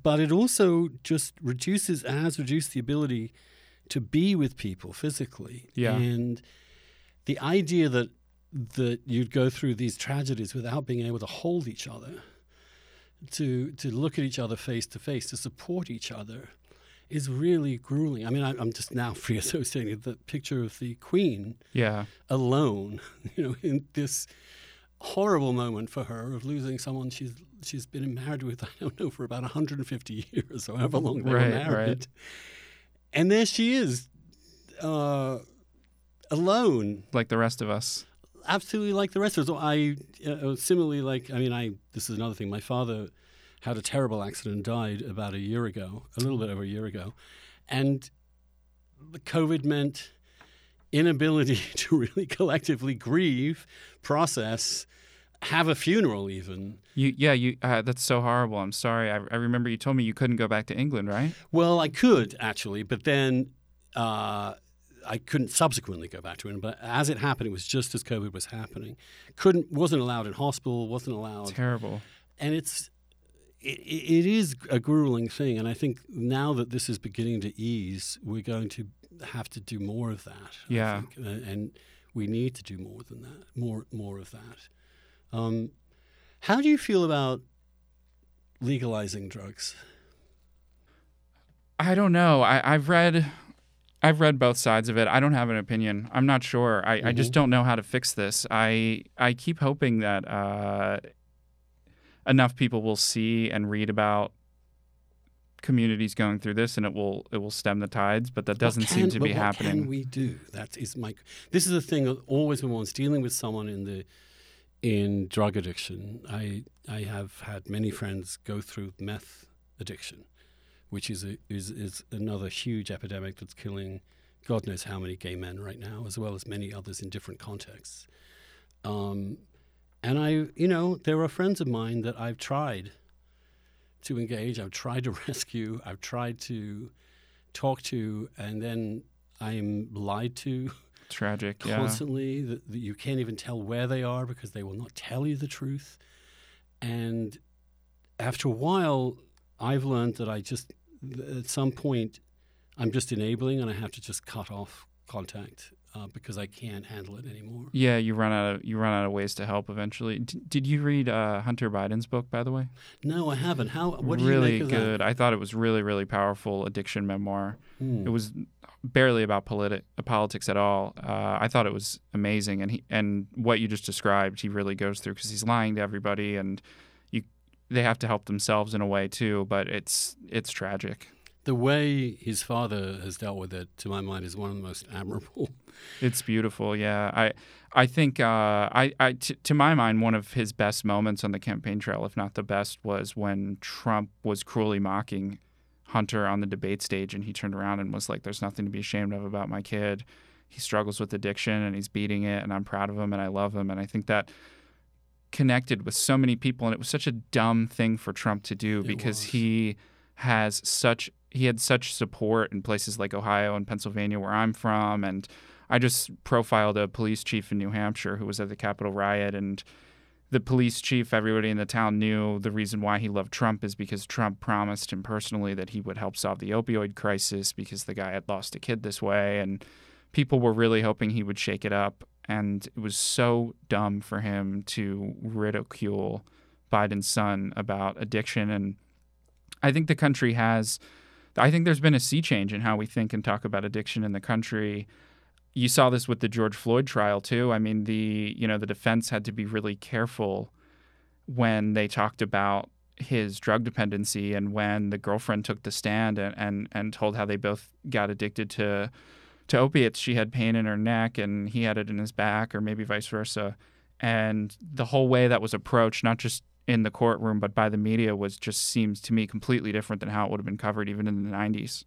but it also just reduces has reduced the ability to be with people physically Yeah. and the idea that that you'd go through these tragedies without being able to hold each other to to look at each other face to face to support each other is really grueling i mean I, i'm just now [LAUGHS] free associating the picture of the queen Yeah. alone, [LAUGHS] you know, in this horrible moment for her of losing someone she's she's been married with, [LAUGHS] I don't know, for about 150 years or however long they Right, were married. right. And there she is, uh, alone, Like the rest of us. absolutely like the rest of us. I uh, similarly like. I mean, I this is another thing. My father had a terrible accident died about a year ago, a little bit over a year ago, and the COVID meant inability [LAUGHS] to really collectively grieve, process, have a funeral, even. You, yeah, you. Uh, that's so horrible. I'm sorry. I, I remember you told me you couldn't go back to England, right? Well, I could actually, but then uh, I couldn't subsequently go back to England. But as it happened, it was just as COVID was happening. Couldn't, wasn't allowed in hospital, wasn't allowed Terrible. and it's it, it is a grueling thing, and I think now that this is beginning to ease, we're going to have to do more of that. Yeah. think, uh, and we need to do more than that, more more of that. Um, how do you feel about legalizing drugs? I don't know. I, I've read I've read both sides of it. I don't have an opinion. I'm not sure. I, I just Mhm. don't know how to fix this. I I keep hoping that uh, enough people will see and read about communities going through this and it will it will stem the tides, but that doesn't What seem to be what happening. Can we do that? Is my this is the thing. Always when one's dealing with someone in the in drug addiction, I I have had many friends go through meth addiction, which is a, is is another huge epidemic that's killing God knows how many gay men right now, as well as many others in different contexts. Um, and I, you know, there are friends of mine that I've tried to engage. I've tried to [LAUGHS] rescue. I've tried to talk to, and then I'm lied to [LAUGHS] Tragic. Yeah. constantly. That, that you can't even tell where they are because they will not tell you the truth. And after a while, I've learned that I just, at some point, I'm just enabling, and I have to just cut off contact uh, because I can't handle it anymore. Yeah, you run out of you run out of ways to help eventually. D- did you read uh, Hunter Biden's book, by the way? No, I haven't. How? What do really you make of good. I thought it was really really powerful addiction memoir. Hmm. It was barely about politi- politics at all. Uh, I thought it was amazing, and he and what you just described, he really goes through because he's lying to everybody, and you they have to help themselves in a way too. But it's it's tragic. The way his father has dealt with it, to my mind, is one of the most [LAUGHS] admirable. It's beautiful. Yeah, I I think uh, I I t- to my mind one of his best moments on the campaign trail, if not the best, was when Trump was cruelly mocking Hunter on the debate stage, and he turned around and was like, "There's nothing to be ashamed of about my kid. He struggles with addiction, and he's beating it, and I'm proud of him, and I love him." And I think that connected with so many people, and it was such a dumb thing for Trump to do It because was. he has such he had such support in places like Ohio and Pennsylvania where I'm from and I just profiled a police chief in New Hampshire who was at the Capitol riot and the police chief everybody in the town knew the reason why he loved Trump is because Trump promised him personally that he would help solve the opioid crisis because the guy had lost a kid this way and people were really hoping he would shake it up and it was so dumb for him to ridicule Biden's son about addiction and I think the country has I think there's been a sea change in how we think and talk about addiction in the country. You saw this with the George Floyd trial too. I mean, the you know the defense had to be really careful when they talked about his drug dependency and when the girlfriend took the stand and, and, and told how they both got addicted to to opiates. She had pain in her neck and he had it in his back, or maybe vice versa. And the whole way that was approached, not just in the courtroom but by the media, was just seems to me completely different than how it would have been covered even in the 90s.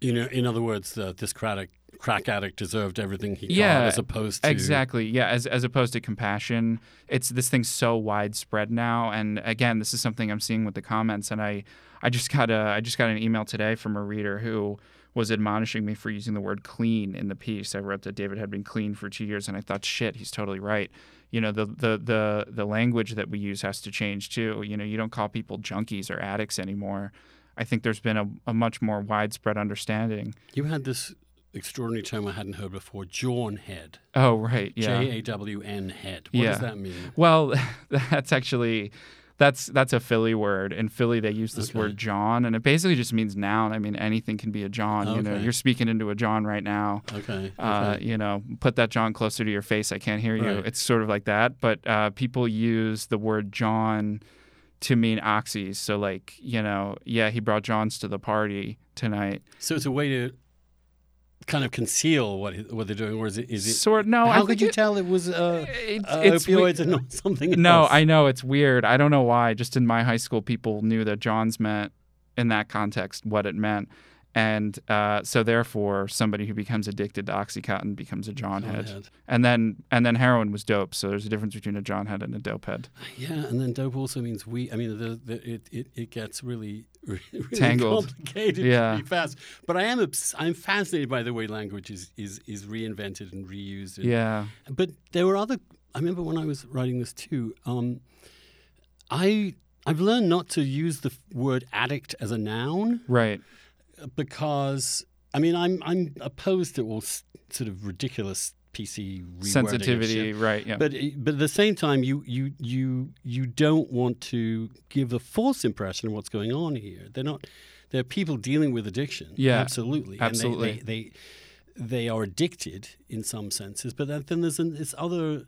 You know, in other words, uh, this crack, crack addict deserved everything he Yeah, got, as opposed to Exactly. Yeah. As as opposed to compassion, it's this thing's so widespread now. And again, this is something I'm seeing with the comments. And I, I just got a I just got an email today from a reader who was admonishing me for using the word clean in the piece. I wrote that David had been clean for two years, and I thought, shit, he's totally right. You know, the the the the language that we use has to change too. You know, you don't call people junkies or addicts anymore. I think there's been a, a much more widespread understanding. You had this extraordinary term I hadn't heard before, jawn head. Oh, right. Yeah. J A W N head. What Yeah. does that mean? Well, [LAUGHS] that's actually that's that's a Philly word. In Philly, they use this Okay. word jawn, and it basically just means noun. I mean, anything can be a jawn. You know, you're speaking into a jawn right now. Okay. Uh, okay. you know, put that jawn closer to your face. I can't hear you. Right. It's sort of like that. But uh, people use the word jawn to mean oxys. So, like, you know, yeah, he brought jawns to the party tonight. So it's a way to kind of conceal what what they're doing, or is it? Is it Sort no. How think could you it- tell it was uh, uh, it's we- opioids and not [LAUGHS] something else? No, I know it's weird. I don't know why. Just in my high school, people knew that jawns meant in that context what it meant, and uh, so therefore, somebody who becomes addicted to OxyContin becomes a jawn, jawn and then and then heroin was dope. So there's a difference between a jawn head and a dope head. Yeah, and then dope also means we. I mean, the, the, it, it it gets really, [LAUGHS] really Tangled. complicated Yeah. pretty fast. But I am obs- I'm fascinated by the way language is is is reinvented and reused. And, Yeah, But there were other. I remember when I was writing this too. Um, I I've learned not to use the word addict as a noun Right. Because I mean I'm I'm opposed to all sort of ridiculous PC Sensitivity. Right. Yeah. But but at the same time, you you you you don't want to give a false impression of what's going on here. They're not. They're people dealing with addiction. Yeah, absolutely. absolutely. And they, they, they they are addicted in some senses. But then, then there's an, this other.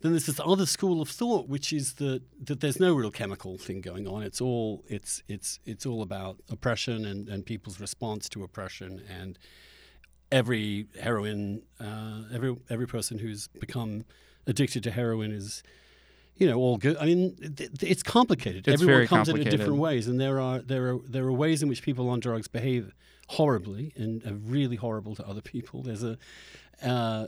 Then there's this other school of thought, which is that, that there's no real chemical thing going on. It's all it's it's it's all about oppression and, and people's response to oppression and every heroin, uh, every every person who's become addicted to heroin is, you know, all good. I mean, th- th- it's complicated. It's Everyone very comes at it complicated. different ways, and there are there are there are ways in which people on drugs behave horribly and are really horrible to other people. There's a, uh,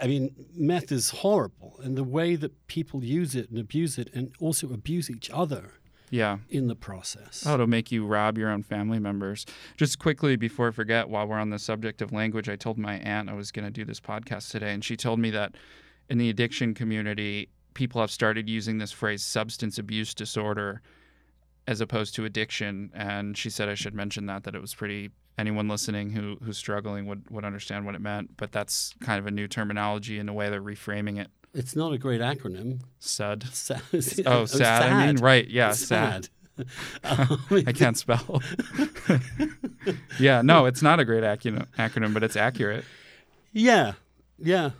I mean, meth is horrible, and the way that people use it and abuse it, and also abuse each other yeah. in the process. Oh, it'll make you rob your own family members. Just quickly before I forget, while we're on the subject of language, I told my aunt I was going to do this podcast today, and she told me that in the addiction community, people have started using this phrase substance abuse disorder as opposed to addiction. And she said I should mention that, that it was pretty, anyone listening who, who's struggling would, would understand what it meant. But that's kind of a new terminology in the way they're reframing it. It's not a great acronym. SUD. Sad. [LAUGHS] Oh, [LAUGHS] sad. I mean, right. Yeah, It's sad. sad. [LAUGHS] Um, I can't spell. yeah, no, it's not a great acronym, acronym, but it's accurate. Yeah, yeah,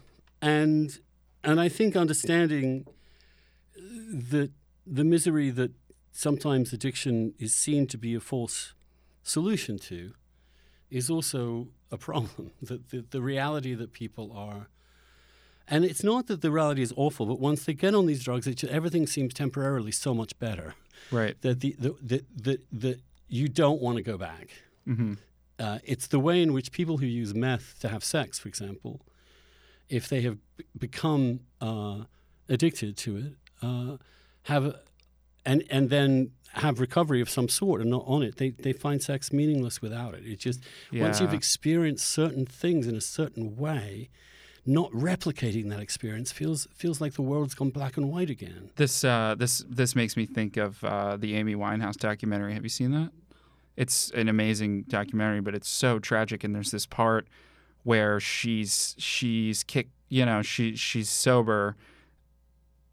and and I think understanding that the misery that sometimes addiction is seen to be a false solution to is also a problem. [LAUGHS] That the, the reality that people are. And it's not that the reality is awful, but once they get on these drugs, it, everything seems temporarily so much better Right. that the, the, the, the, the you don't want to go back. Mm-hmm. Uh, it's the way in which people who use meth to have sex, for example, if they have b- become uh, addicted to it, uh, have and and then have recovery of some sort and not on it, they, they find sex meaningless without it. It's just once you've experienced certain things in a certain way, not replicating that experience feels feels like the world's gone black and white again. This uh, this this makes me think of uh, the Amy Winehouse documentary. Have you seen that? It's an amazing documentary, but it's so tragic. And there's this part where she's she's kick, you know, she she's sober.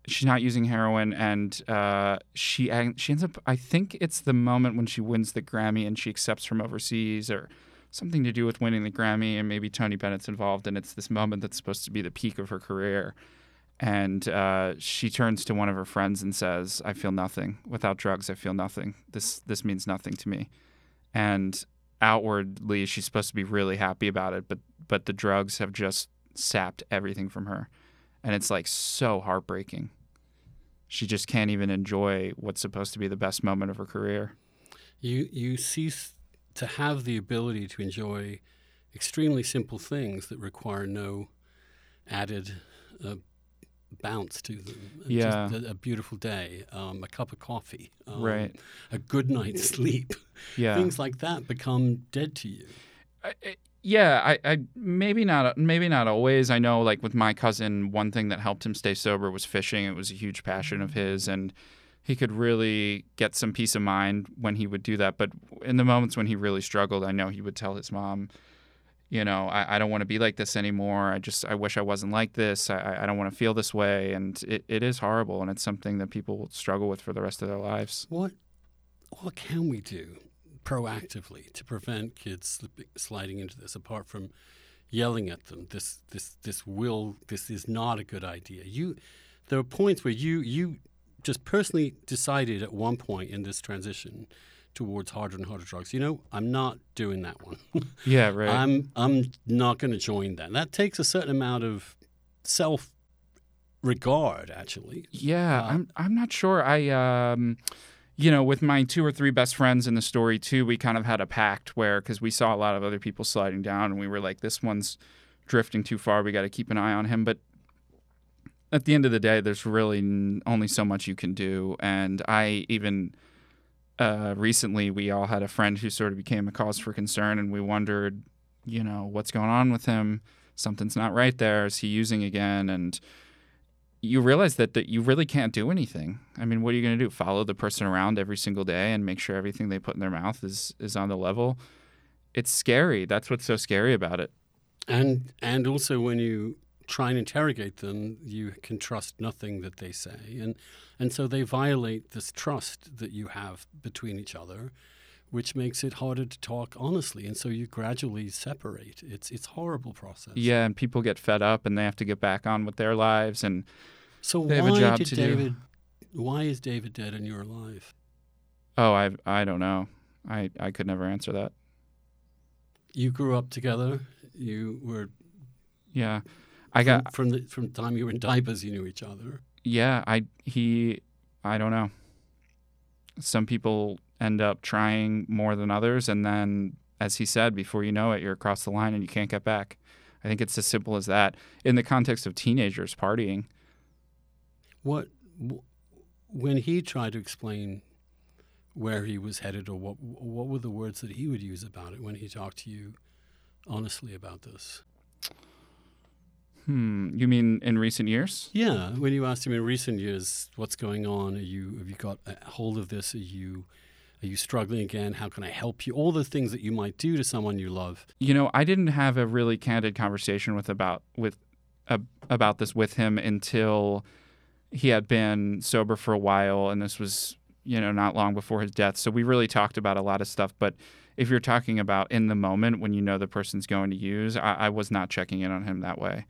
She's not using heroin, and uh, she she ends up. I think it's the moment when she wins the Grammy and she accepts from overseas, or something to do with winning the Grammy, and maybe Tony Bennett's involved. And it's this moment that's supposed to be the peak of her career and uh, she turns to one of her friends and says, "I feel nothing without drugs. I feel nothing. This this means nothing to me." And outwardly, she's supposed to be really happy about it, but but the drugs have just sapped everything from her, and it's like so heartbreaking. She just can't even enjoy what's supposed to be the best moment of her career. you you cease to have the ability to enjoy extremely simple things that require no added uh, bounce to them. Yeah. just a, a beautiful day, um, a cup of coffee, um, Right. a good night's [LAUGHS] sleep. Yeah. Things like that become dead to you. I- yeah, I, I maybe not maybe not always. I know like with my cousin, one thing that helped him stay sober was fishing. It was a huge passion of his and he could really get some peace of mind when he would do that. But in the moments when he really struggled, I know he would tell his mom, you know, I, I don't want to be like this anymore. I just I wish I wasn't like this. I, I don't want to feel this way. And it, it is horrible and it's something that people will struggle with for the rest of their lives. What what can we do proactively to prevent kids slipping, sliding into this? Apart from yelling at them, this this this will this is not a good idea. You there are points where you you just personally decided at one point in this transition towards harder and harder drugs. You know, I'm not doing that one. [LAUGHS] Yeah, right. I'm I'm not going to join that. That takes a certain amount of self regard, actually. Yeah, Uh, I'm I'm not sure. I um you know, with my two or three best friends in the story too, we kind of had a pact where cuz we saw a lot of other people sliding down and we were like this one's drifting too far. We got to keep an eye on him, but at the end of the day, there's really only so much you can do and I even uh, recently we all had a friend who sort of became a cause for concern and we wondered, you know, what's going on with him? Something's not right there. Is he using again? And you realize that, that you really can't do anything. I mean, what are you going to do? Follow the person around every single day and make sure everything they put in their mouth is is on the level. It's scary. That's what's so scary about it. And and also when you try and interrogate them, you can trust nothing that they say, and and so they violate this trust that you have between each other, which makes it harder to talk honestly, and so you gradually separate. It's it's a horrible process. Yeah, and people get fed up and they have to get back on with their lives, and So They have a why job did to do. Why is David dead and you're alive? oh, I I don't know. I I could never answer that. You grew up together. You were Yeah, I got from, from the from the time you were in diapers. You knew each other. yeah. I he I don't know. Some people end up trying more than others, and then, as he said, before you know it, you're across the line and you can't get back. I think it's as simple as that. In the context of teenagers partying, What when he tried to explain where he was headed, or what what were the words that he would use about it when he talked to you honestly about this? hmm, you mean in recent years? Yeah, when you asked him in recent years, what's going on? Are you have you got a hold of this? Are you are you struggling again? How can I help you? All the things that you might do to someone you love. you know, I didn't have a really candid conversation with about with uh, about this with him until he had been sober for a while, and this was you know not long before his death. So we really talked about a lot of stuff. But if you're talking about in the moment when you know the person's going to use, I, I was not checking in on him that way.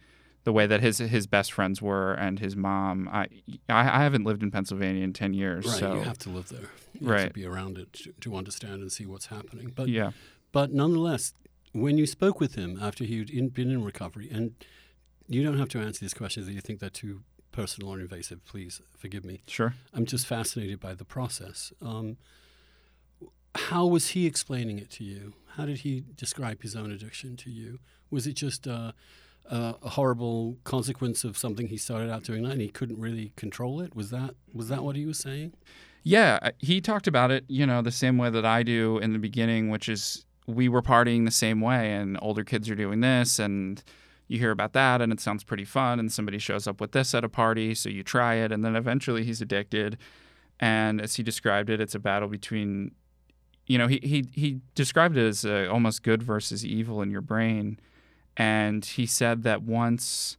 The way that his his best friends were and his mom, I I, I haven't lived in Pennsylvania in ten years, Right, so you have to live there. You have to be around it to, to understand and see what's happening. But yeah. But nonetheless, when you spoke with him after he'd in, been in recovery, and you don't have to answer these questions if you think they're too personal or invasive, please forgive me. Sure. I'm just fascinated by the process. Um, how was he explaining it to you? How did he describe his own addiction to you? Was it just uh, a, a horrible consequence of something he started out doing and he couldn't really control it? Was that was that what he was saying? Yeah, uh, he talked about it, you know, the same way that I do in the beginning, which is we were partying the same way, and older kids are doing this, and you hear about that, and it sounds pretty fun, and somebody shows up with this at a party, so you try it, and then eventually he's addicted. And as he described it, it's a battle between, you know, he he he described it as uh, almost good versus evil in your brain, and he said that once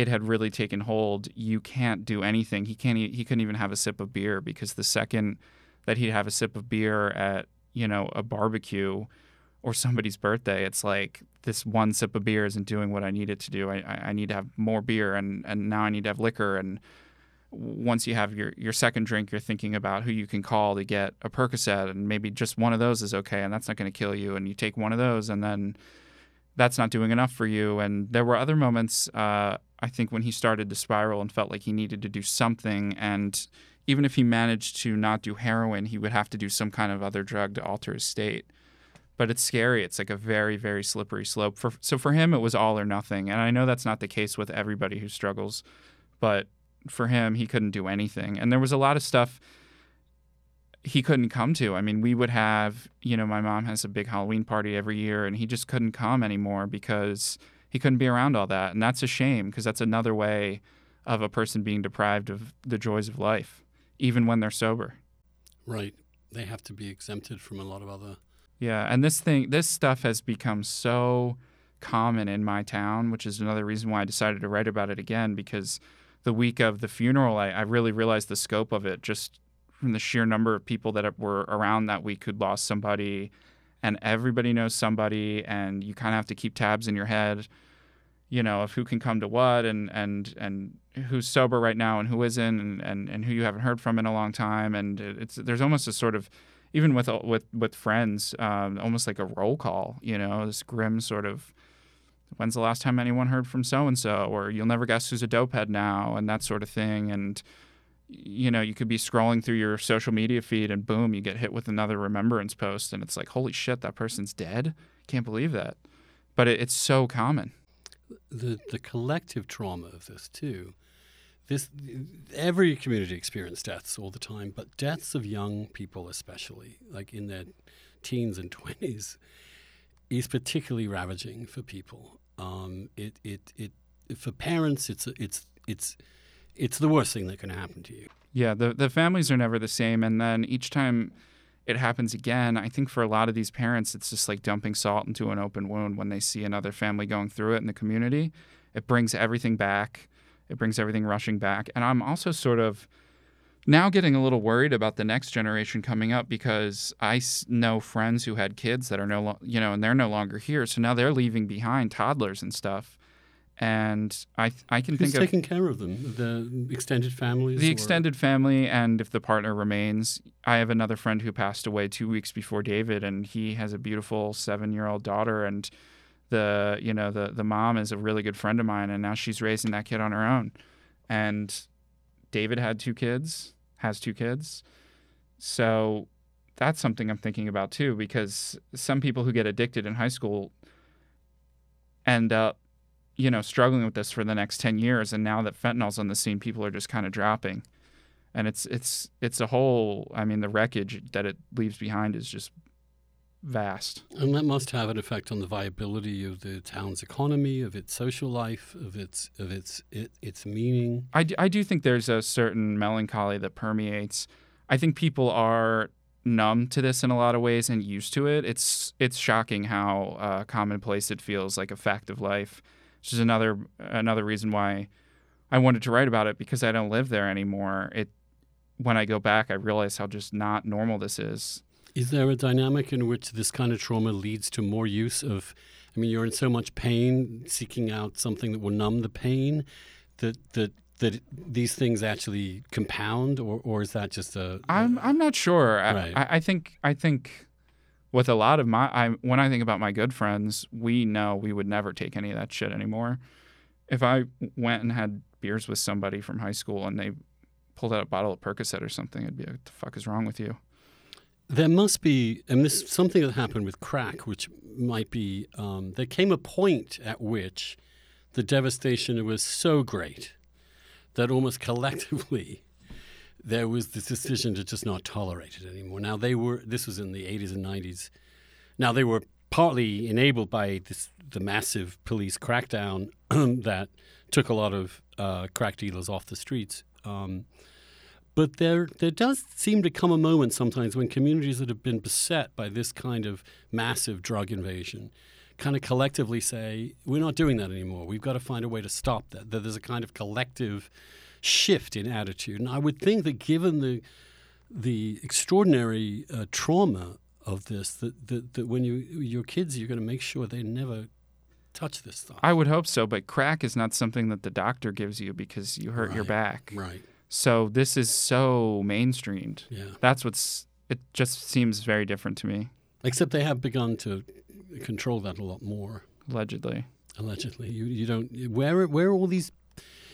it had really taken hold, you can't do anything. He can't. He couldn't even have a sip of beer because the second that he'd have a sip of beer at you know a barbecue or somebody's birthday, it's like this one sip of beer isn't doing what I need it to do. I, I I need to have more beer, and and now I need to have liquor. And once you have your your second drink, you're thinking about who you can call to get a Percocet, and maybe just one of those is okay, and that's not going to kill you. And you take one of those, and then that's not doing enough for you. And there were other moments, uh, I think, when he started to spiral and felt like he needed to do something. And even if he managed to not do heroin, he would have to do some kind of other drug to alter his state. But it's scary. It's like a very, very slippery slope. For, so for him, it was all or nothing. And I know that's not the case with everybody who struggles, but for him, he couldn't do anything. And there was a lot of stuff he couldn't come to. I mean, we would have, you know, my mom has a big Halloween party every year, and he just couldn't come anymore because he couldn't be around all that. And that's a shame because that's another way of a person being deprived of the joys of life, even when they're sober. Right. They have to be exempted from a lot of other. Yeah, and this thing, this stuff has become so common in my town, which is another reason why I decided to write about it again. Because the week of the funeral, I, I really realized the scope of it, just from the sheer number of people that were around that week who'd lost somebody, and everybody knows somebody, and you kind of have to keep tabs in your head, you know, of who can come to what, and and and who's sober right now, and who isn't, and and, and who you haven't heard from in a long time, and it's there's almost a sort of even with with with friends, um, almost like a roll call. You know, this grim sort of. When's the last time anyone heard from so and so? Or you'll never guess who's a dopehead now, and that sort of thing. And you know, you could be scrolling through your social media feed, and boom, you get hit with another remembrance post, and it's like, holy shit, that person's dead. Can't believe that. But it, it's so common. The the collective trauma of this too. This every community experiences deaths all the time, but deaths of young people, especially like in their teens and twenties, is particularly ravaging for people. Um, it, it it for parents, it's it's it's it's the worst thing that can happen to you. Yeah, the the families are never the same, and then each time it happens again, I think for a lot of these parents, it's just like dumping salt into an open wound when they see another family going through it in the community. It brings everything back. It brings everything rushing back, and I'm also sort of now getting a little worried about the next generation coming up because I know friends who had kids that are no, lo- you know, and they're no longer here. So now they're leaving behind toddlers and stuff. And I, I can Who's think of taking care of them? The extended families? the or- extended family, and if the partner remains. I have another friend who passed away two weeks before David, and he has a beautiful seven-year-old daughter, and the you know the the mom is a really good friend of mine, and now she's raising that kid on her own. And David had two kids, has two kids, so that's something I'm thinking about too, because some people who get addicted in high school end up you know, struggling with this for the next 10 years and now that fentanyl's on the scene, people are just kind of dropping. And it's it's it's a whole I mean the wreckage that it leaves behind is just vast. And that must have an effect on the viability of the town's economy, of its social life, of its of its it, its meaning. I do, I do think there's a certain melancholy that permeates. I think people are numb to this in a lot of ways and used to it. It's it's shocking how uh, commonplace it feels like a fact of life. Which is another another reason why I wanted to write about it because I don't live there anymore. It when I go back, I realize how just not normal this is. Is there a dynamic in which this kind of trauma leads to more use of? I mean, you're in so much pain, seeking out something that will numb the pain, that that that these things actually compound, or or is that just a? I'm I'm not sure. Right. I, I think I think with a lot of my I when I think about my good friends, we know we would never take any of that shit anymore. If I went and had beers with somebody from high school and they pulled out a bottle of Percocet or something, I'd be like, "What the fuck is wrong with you?" There must be, and this something that happened with crack, which might be. Um, there came a point at which the devastation was so great that almost [LAUGHS] collectively there was this decision to just not tolerate it anymore. Now they were. This was in the 80s and 90s. Now they were partly enabled by this the massive police crackdown [CLEARS THROAT] that took a lot of uh, crack dealers off the streets. Um, but there, there does seem to come a moment sometimes when communities that have been beset by this kind of massive drug invasion kind of collectively say, we're not doing that anymore. We've got to find a way to stop that. That there's a kind of collective shift in attitude. And I would think that given the, the extraordinary uh, trauma of this, that, that, that when you, your kids, you're going to make sure they never touch this stuff. I would hope so, but crack is not something that the doctor gives you because you hurt your back. right. So this is so mainstreamed. Yeah. That's what's it just seems very different to me, Except they have begun to control that a lot more. allegedly. Allegedly, you you don't. Where where are all these?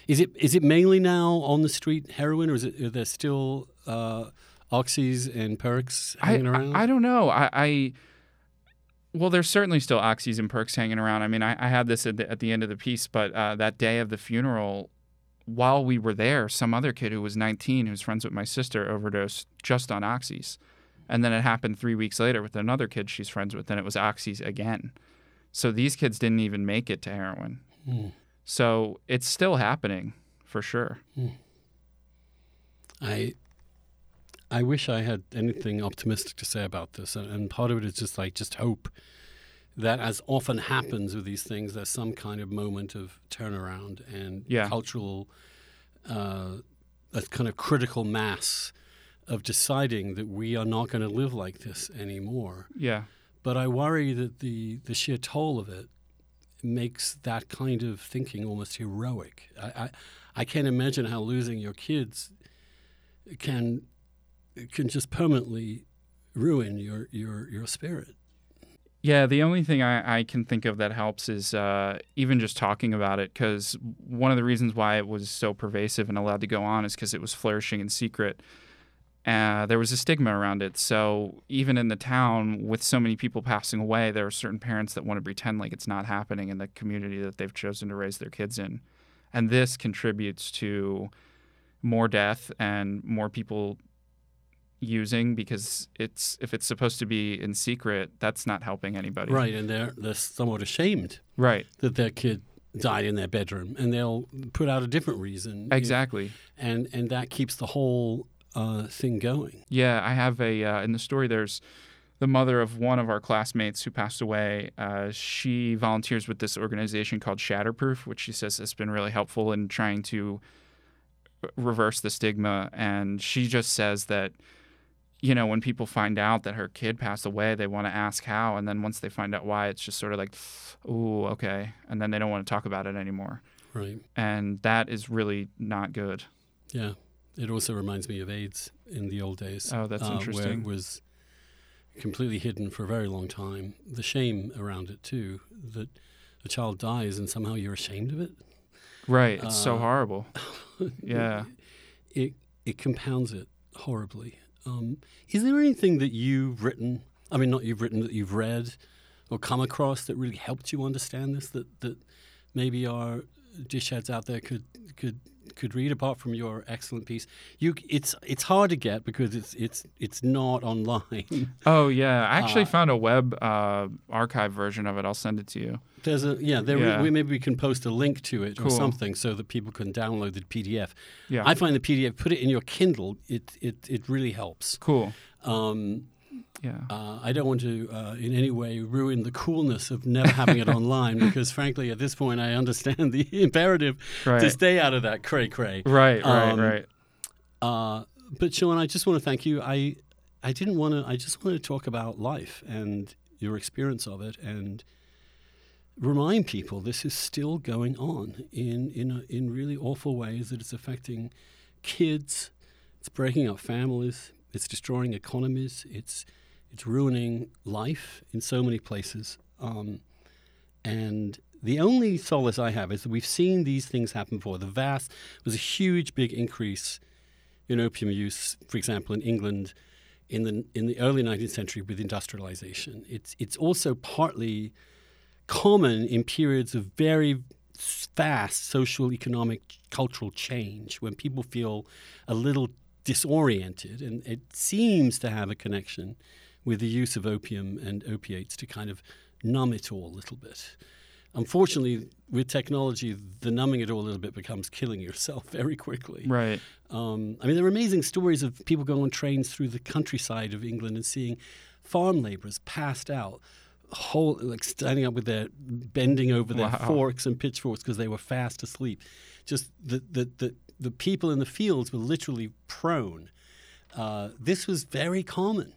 Is it is it mainly now on the street heroin, or is it are there still uh, oxys and perks hanging I, around? I don't know. I, I well, there's certainly still oxys and perks hanging around. I mean, I, I had this at the, at the end of the piece, but uh, that day of the funeral, while we were there, some other kid who was 19, who's friends with my sister, overdosed just on oxys, and then it happened three weeks later with another kid she's friends with, and it was oxys again. So these kids didn't even make it to heroin. Hmm. So it's still happening for sure. I I wish I had anything optimistic to say about this, and, and part of it is just like just hope that, as often happens with these things, there's some kind of moment of turnaround and Yeah. cultural, uh, a kind of critical mass of deciding that we are not going to live like this anymore. Yeah. But I worry that the the sheer toll of it makes that kind of thinking almost heroic. I, I, I can't imagine how losing your kids can can just permanently ruin your your your spirit. Yeah, the only thing I, I can think of that helps is uh, even just talking about it, because one of the reasons why it was so pervasive and allowed to go on is because it was flourishing in secret. Uh, there was a stigma around it. So even in the town, with so many people passing away, there are certain parents that want to pretend like it's not happening in the community that they've chosen to raise their kids in. And this contributes to more death and more people using because it's if it's supposed to be in secret, that's not helping anybody. Right, and they're they're somewhat ashamed Right. that their kid died in their bedroom, and they'll put out a different reason. Exactly. and and that keeps the whole uh, thing going. Yeah, I have a uh, in the story. There's the mother of one of our classmates who passed away. Uh, she volunteers with this organization called Shatterproof, which she says has been really helpful in trying to uh, reverse the stigma. And she just says that you know, when people find out that her kid passed away, they want to ask how, and then once they find out why, it's just sort of like, "Ooh, okay," and then they don't want to talk about it anymore. Right. And that is really not good. Yeah. It also reminds me of AIDS in the old days. Oh, that's uh, Where interesting. it was completely hidden for a very long time. The shame around it too, that a child dies and somehow you're ashamed of it. Right. It's so Uh, horrible. [LAUGHS] Yeah. It it compounds it horribly. Um, is there anything that you've written? I mean, not you've written that you've read or come across that really helped you understand this. That that maybe our dish heads out there could could could read apart from your excellent piece. You, it's it's hard to get because it's it's it's not online. [LAUGHS] Oh yeah, I actually Uh, found a web uh, archive version of it. I'll send it to you. There's a yeah. There Yeah. We, maybe we can post a link to it or something so that people can download the PDF. Yeah. I find the PDF. Put it in your Kindle. It it it really helps. cool. Um, Yeah. uh, I don't want to uh, in any way ruin the coolness of never having it [LAUGHS] online because, frankly, at this point, I understand [LAUGHS] the imperative to stay out of that cray cray. Right. Right. um, right. Uh, but Shawn, I just want to thank you. I I didn't want to. I just want to talk about life and your experience of it and remind people this is still going on in in a, in really awful ways that it's affecting kids. It's breaking up families. It's destroying economies. It's it's ruining life in so many places. Um, and the only solace I have is that we've seen these things happen before. The vast was a huge, big increase in opium use, for example, in England in the in the early 19th century with industrialization. It's it's also partly common in periods of very fast social, economic, cultural change when people feel a little disoriented, and it seems to have a connection with the use of opium and opiates to kind of numb it all a little bit. Unfortunately, with technology, the numbing it all a little bit becomes killing yourself [LAUGHS] very quickly. Right. Um, I mean, there are amazing stories of people going on trains through the countryside of England and seeing farm laborers passed out, whole like standing up with their bending over their Wow. forks and pitchforks because they were fast asleep. Just the the the, the people in the fields were literally prone. Uh, this was very common.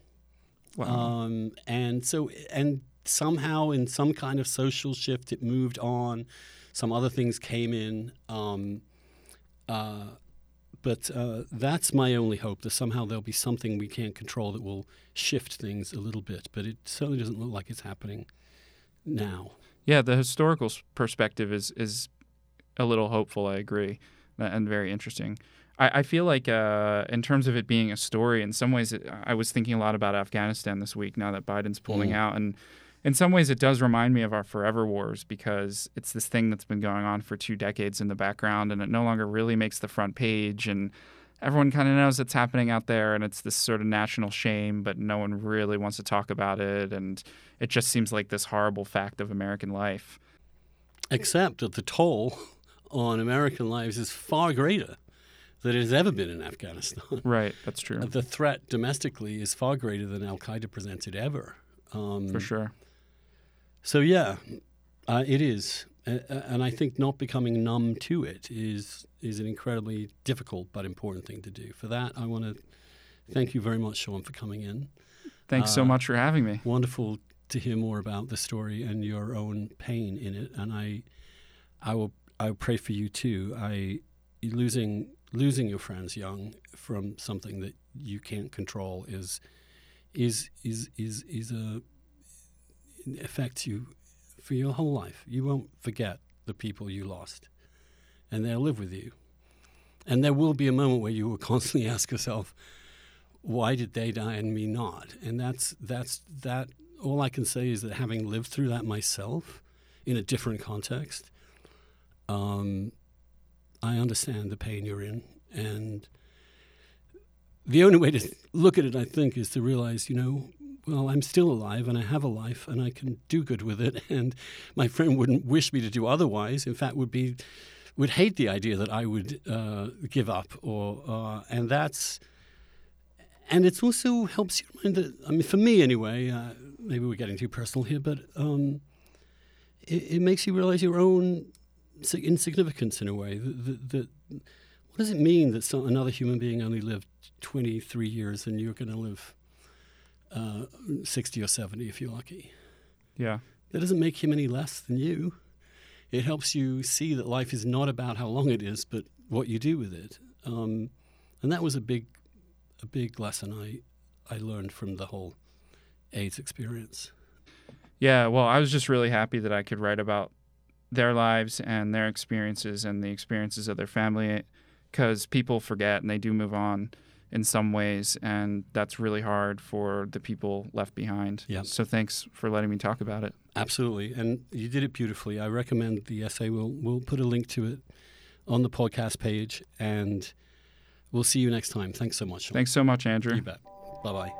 Wow. Um, and so, and somehow in some kind of social shift, it moved on. Some other things came in. Um, uh, but uh, that's my only hope that somehow there'll be something we can't control that will shift things a little bit. But it certainly doesn't look like it's happening now. yeah. The historical perspective is is a little hopeful. I agree, and very interesting. I, I feel like uh, in terms of it being a story, in some ways, it, I was thinking a lot about Afghanistan this week. Now that Biden's pulling Mm. out, and in some ways, it does remind me of our forever wars because it's this thing that's been going on for two decades in the background, and it no longer really makes the front page, and everyone kind of knows it's happening out there, and it's this sort of national shame, but no one really wants to talk about it, and it just seems like this horrible fact of American life. Except that the toll on American lives is far greater than it has ever been in Afghanistan. [LAUGHS] Right, that's true. the threat domestically is far greater than Al Qaeda presented ever. Um, For sure. So yeah, uh, it is, and I think not becoming numb to it is is an incredibly difficult but important thing to do. For that, I want to thank you very much, Shawn, for coming in. Thanks so uh, much for having me. Wonderful to hear more about the story and your own pain in it, and I, I will I will pray for you too. I losing losing your friends young from something that you can't control is is is is is a affects you for your whole life. You won't forget the people you lost, and they'll live with you. And there will be a moment where you will [LAUGHS] constantly ask yourself, "Why did they die and me not?" And that's that's that. All I can say is that having lived through that myself in a different context, um, I understand the pain you're in, and the only way to look at it, I think, is to realize, you know, well, I'm still alive and I have a life and I can do good with it. And my friend wouldn't wish me to do otherwise. In fact, would be would hate the idea that I would uh, give up. Or uh, and that's and it also helps you mind that. I mean, for me anyway. Uh, maybe we're getting too personal here, but um, it, it, makes you realize your own insignificance in a way. That, what does it mean that some, another human being only lived 23 years and you're going to live uh, 60 or 70 if you're lucky? Yeah. That doesn't make him any less than you. It helps you see that life is not about how long it is, but what you do with it. Um, and that was a big, a big lesson I, I learned from the whole AIDS experience. Yeah, well, I was just really happy that I could write about their lives and their experiences and the experiences of their family because people forget and they do move on in some ways and that's really hard for the people left behind. Yeah. So thanks for letting me talk about it. Absolutely. And you did it beautifully. I recommend the essay. We'll we'll put a link to it on the podcast page and we'll see you next time. Thanks so much. Thanks so much, Andrew. You bet. Bye-bye.